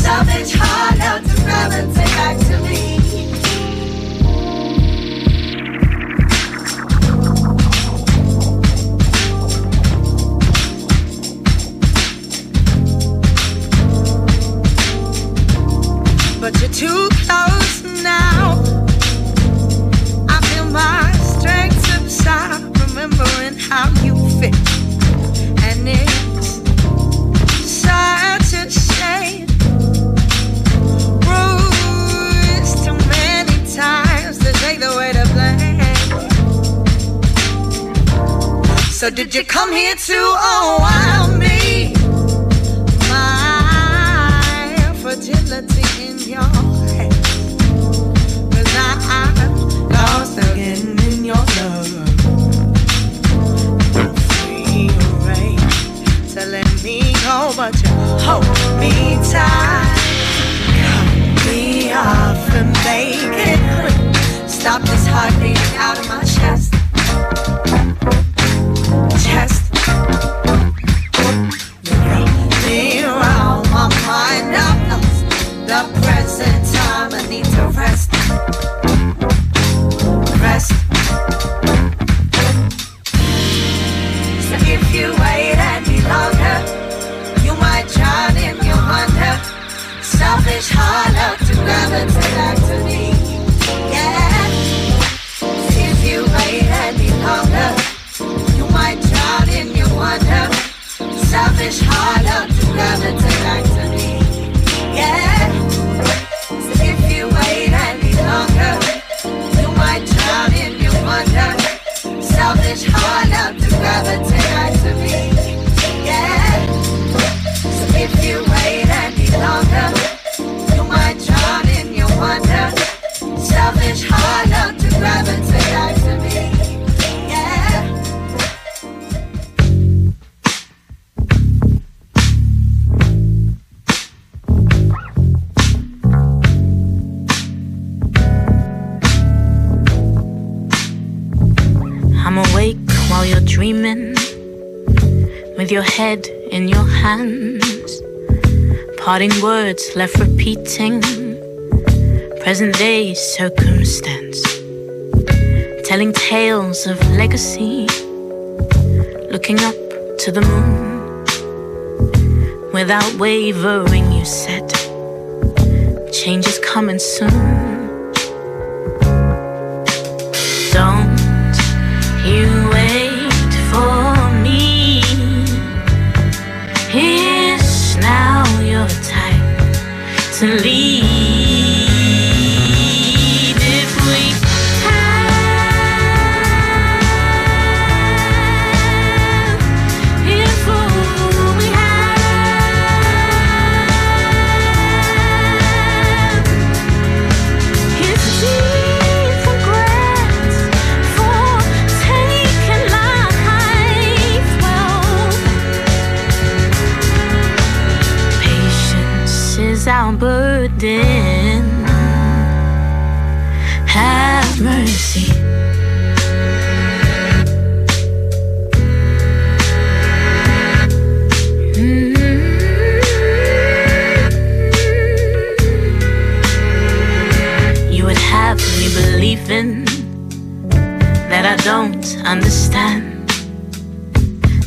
Selfish heart out to gravitate back to me. Remembering how you fit. And it's such a shame. Bruised too many times to take the weight of blame. So did you come here to unwind me? My fragility in your hands. Cause I, I'm lost again in your love. But you hold me tight. Cut me off and make it quick. Stop this heart beating out of my Heart out to gravitate back to me. Yeah. So if you wait any longer, you might drown in your wonder. Selfish out to gravitate back to me. Yeah. So if you wait any longer, you might drown in your wonder. Selfish out to gravitate back to me. With your head in your hands. Parting words left repeating, present day circumstance. Telling tales of legacy, looking up to the moon. Without wavering, you said, change is coming soon. To leave. Understand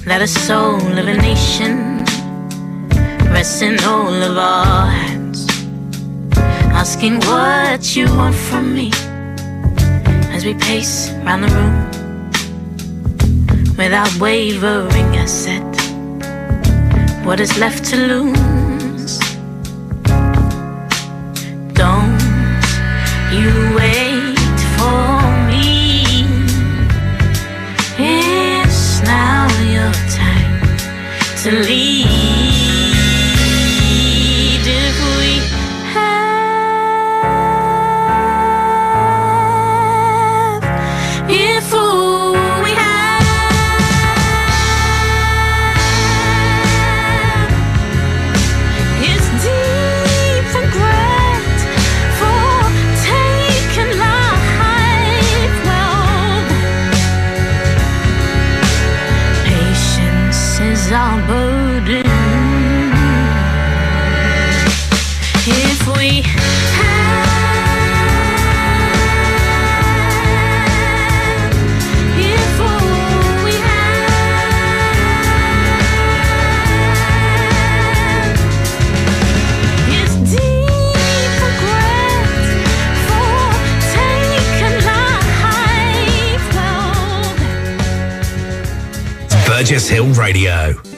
that a soul of a nation rests in all of our hands, asking what you want from me as we pace round the room without wavering. I said, What is left to lose? Burgess Hill Radio.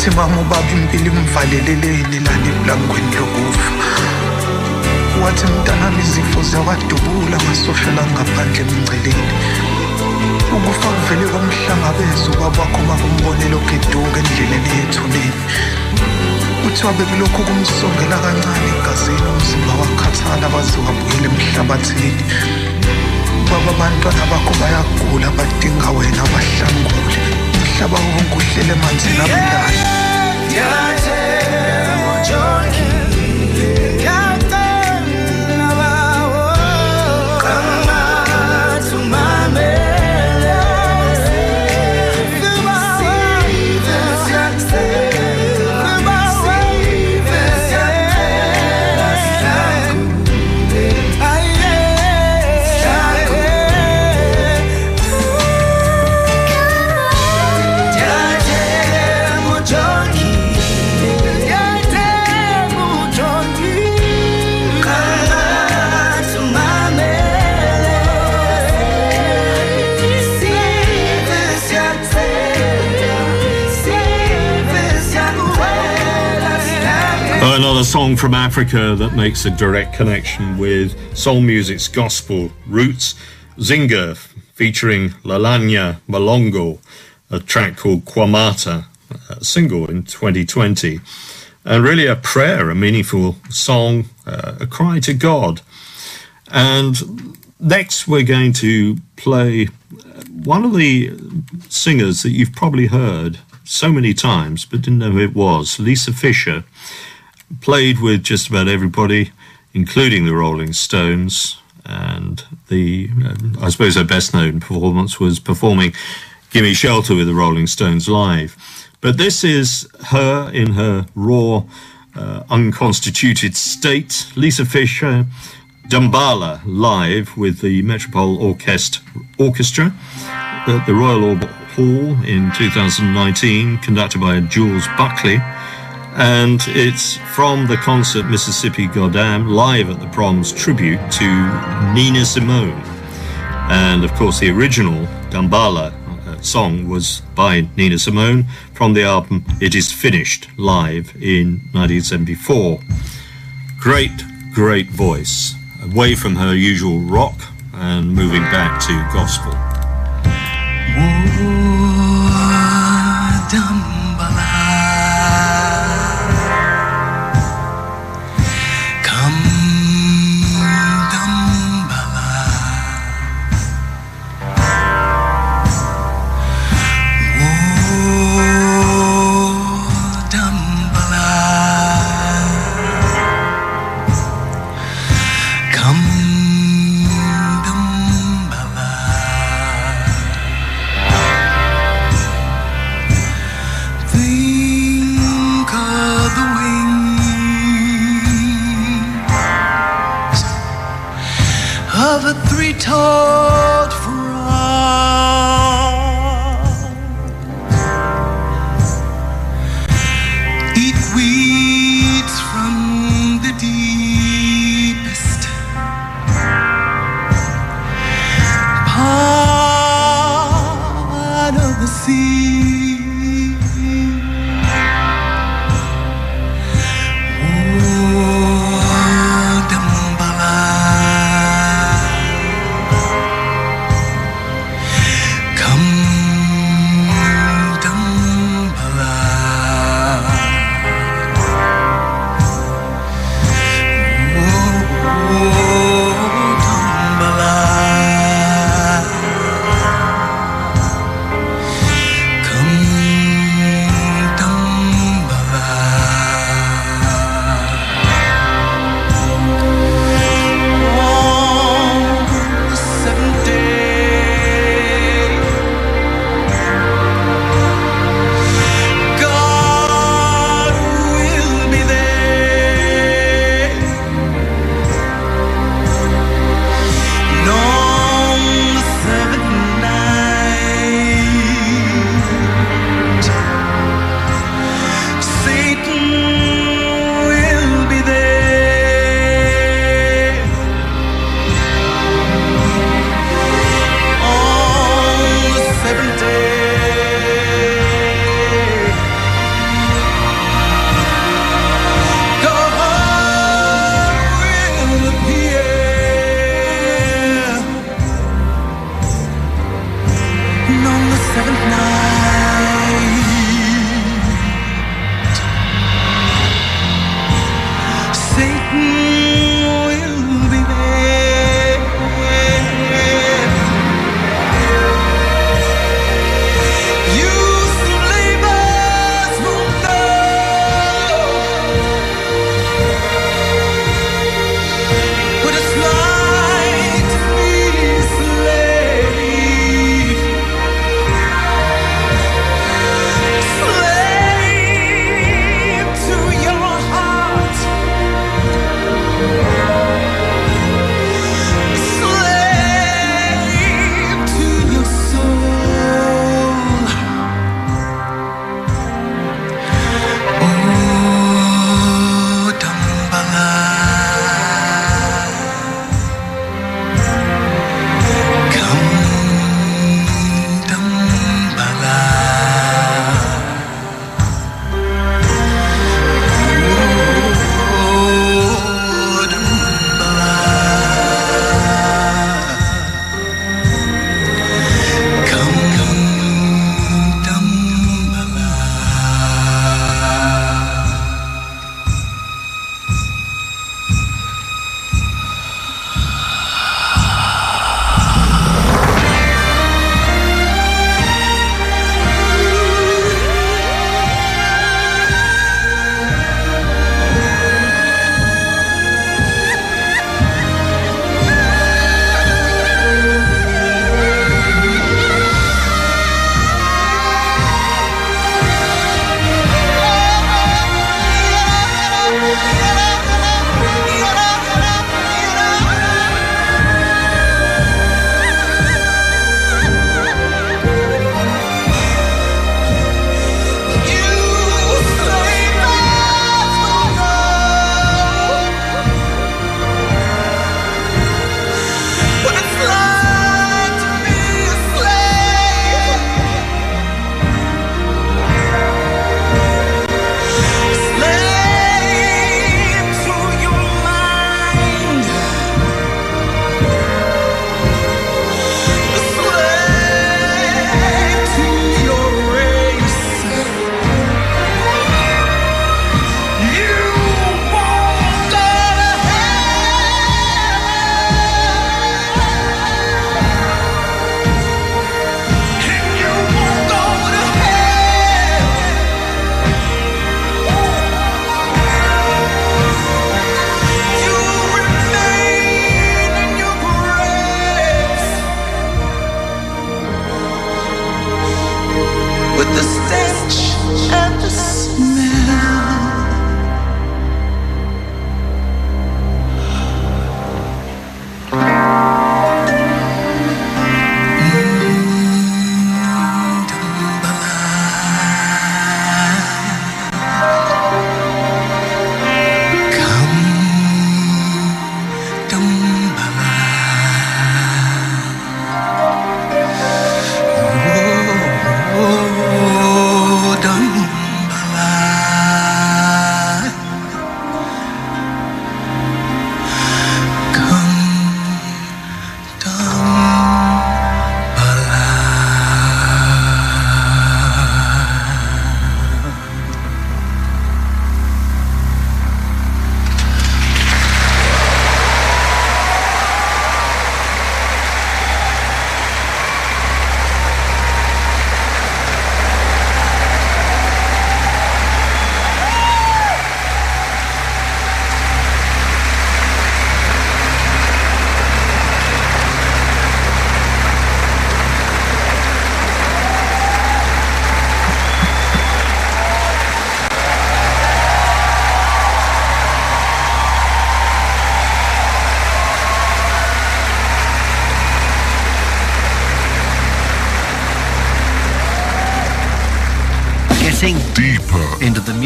Athi mama ubaba impilo imvaleleleni lana eblangweni lokufa? Wathi mntanami izifo ziyakwadubula amasosha langaphandle emngceleni. Ukufa kuvele kwamhlangabeza ubakwakho bakumbonela ogeduka endleleni yethuneni. Kuthiwa bekulokhu kumsongela kancane egazini umzimba wakhathala baze wabuyela emhlabathini. Baba abantwana bakho bayagula badinga wena bahlangule. umhlaba wonke uhlele emanzini abendayo ndiyathemba njongile Another song from Africa that makes a direct connection with soul music's gospel roots. Zinga featuring Lalanya Malongo, a track called Kwamata, a single in 2020. And really a prayer, a meaningful song, uh, a cry to God. And next we're going to play one of the singers that you've probably heard so many times but didn't know who it was, Lisa Fischer played with just about everybody, including the Rolling Stones. And the, uh, I suppose her best known performance was performing Gimme Shelter with the Rolling Stones live. But this is her in her raw, uh, unconstituted state. Lisa Fischer, Dambala live with the Metropole Orchestra, Orchestra at the Royal Hall in 2019, conducted by Jules Buckley and it's from the concert Mississippi Goddam live at the Proms tribute to Nina Simone. And of course, the original Dambala uh, song was by Nina Simone from the album It Is Finished live in 1974. Great, great voice, away from her usual rock and moving back to gospel. Think of a three-toed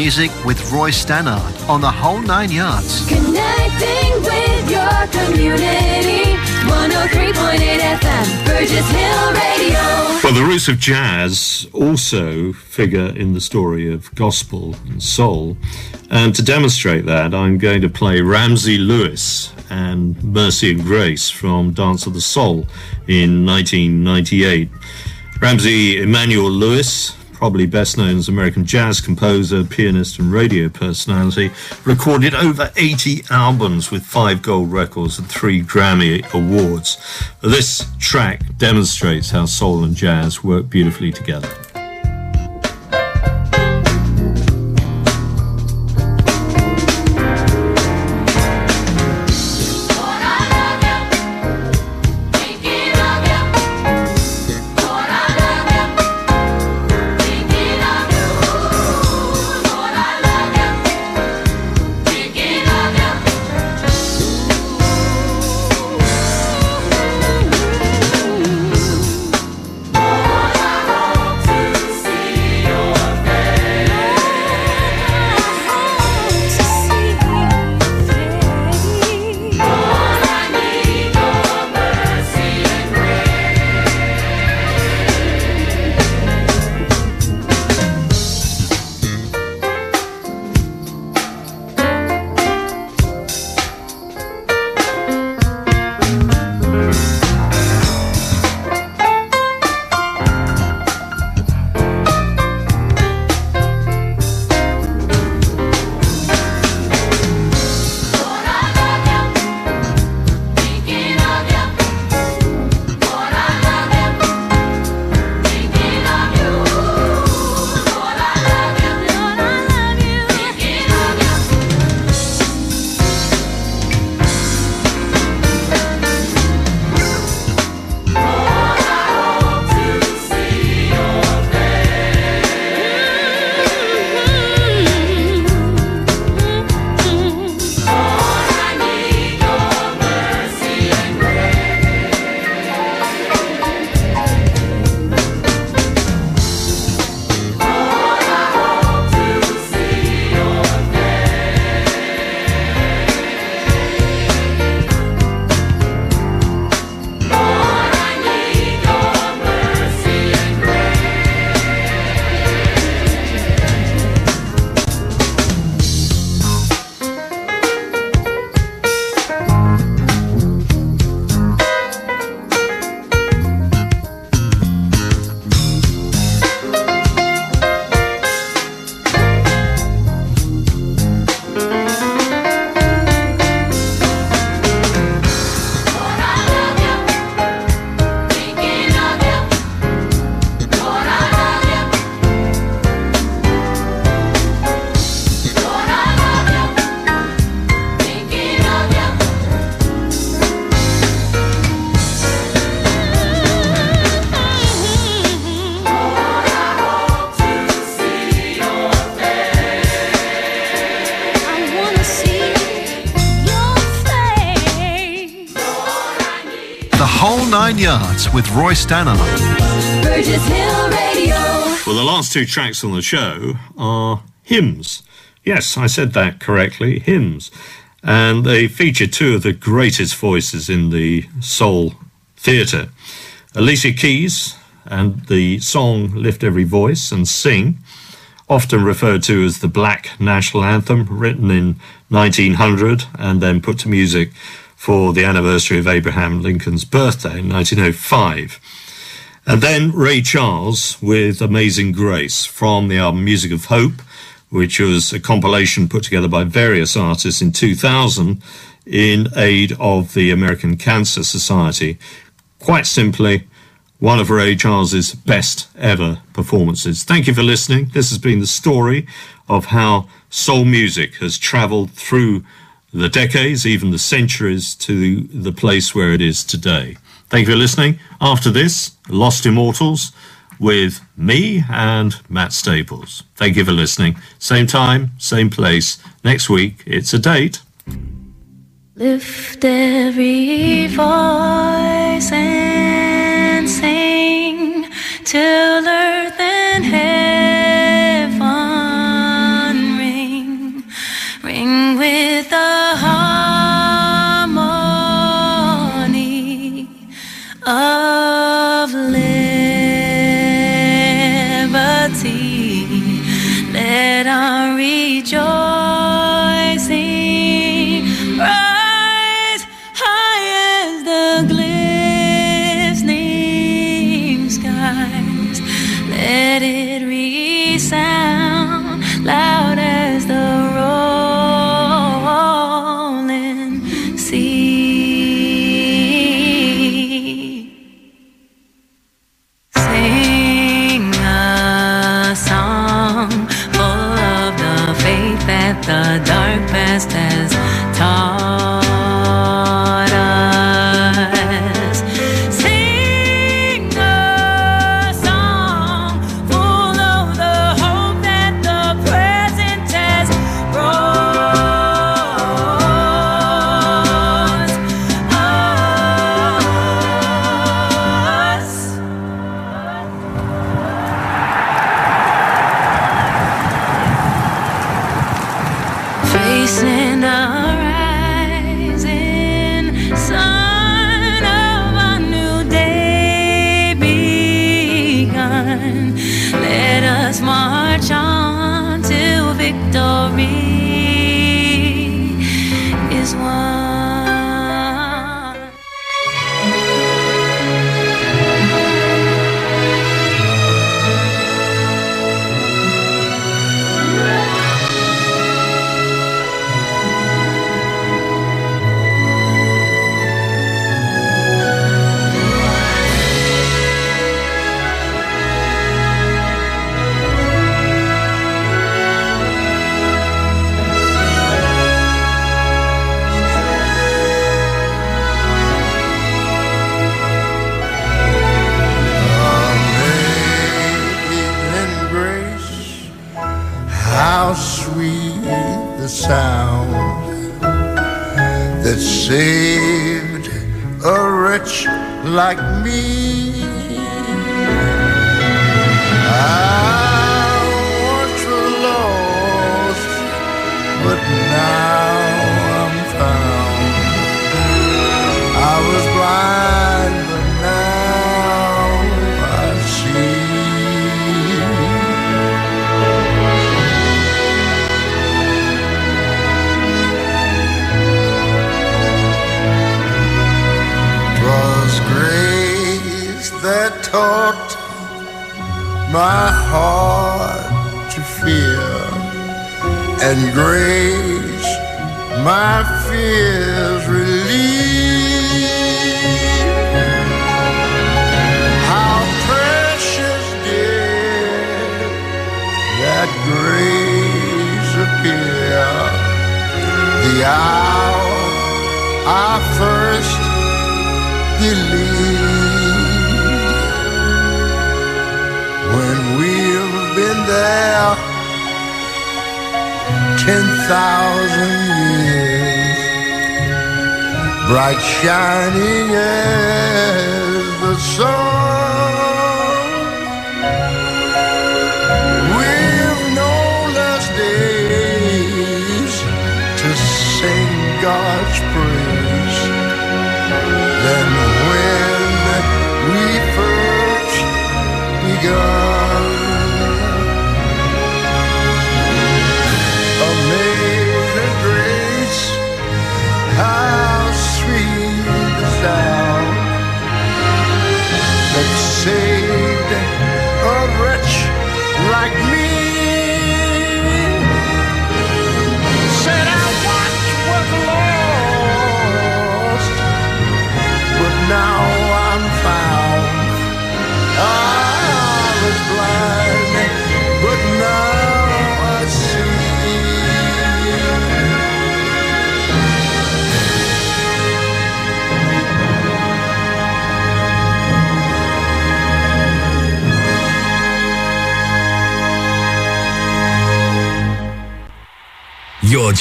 music with Roy Stannard on the whole nine yards. Connecting with your community. 103.8 FM, Burgess Hill Radio. Well, the roots of jazz also figure in the story of gospel and soul. And to demonstrate that, I'm going to play Ramsey Lewis and Mercy and Grace from Dance of the Soul in 1998. Ramsey Emmanuel Lewis, probably best known as American jazz composer, pianist, and radio personality, recorded over 80 albums with five gold records and three Grammy Awards. This track demonstrates how soul and jazz work beautifully together. Nine with Roy Stannard. Burgess Hill Radio. Well, the last two tracks on the show are hymns. Yes, I said that correctly, hymns. And they feature two of the greatest voices in the soul theatre. Alicia Keys and the song Lift Every Voice and Sing, often referred to as the Black National Anthem, written in 1900 and then put to music for the anniversary of Abraham Lincoln's birthday in 1905. And then Ray Charles with Amazing Grace from the album Music of Hope, which was a compilation put together by various artists in 2000 in aid of the American Cancer Society. Quite simply, one of Ray Charles's best ever performances. Thank you for listening. This has been the story of how soul music has traveled through the decades, even the centuries, to the place where it is today. Thank you for listening. After this, Lost Immortals with me and Matt Staples. Thank you for listening. Same time, same place. Next week, it's a date. Lift every voice and sing till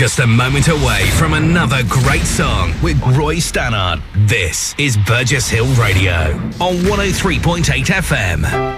just a moment away from another great song with Roy Stannard. This is Burgess Hill Radio on 103.8 FM.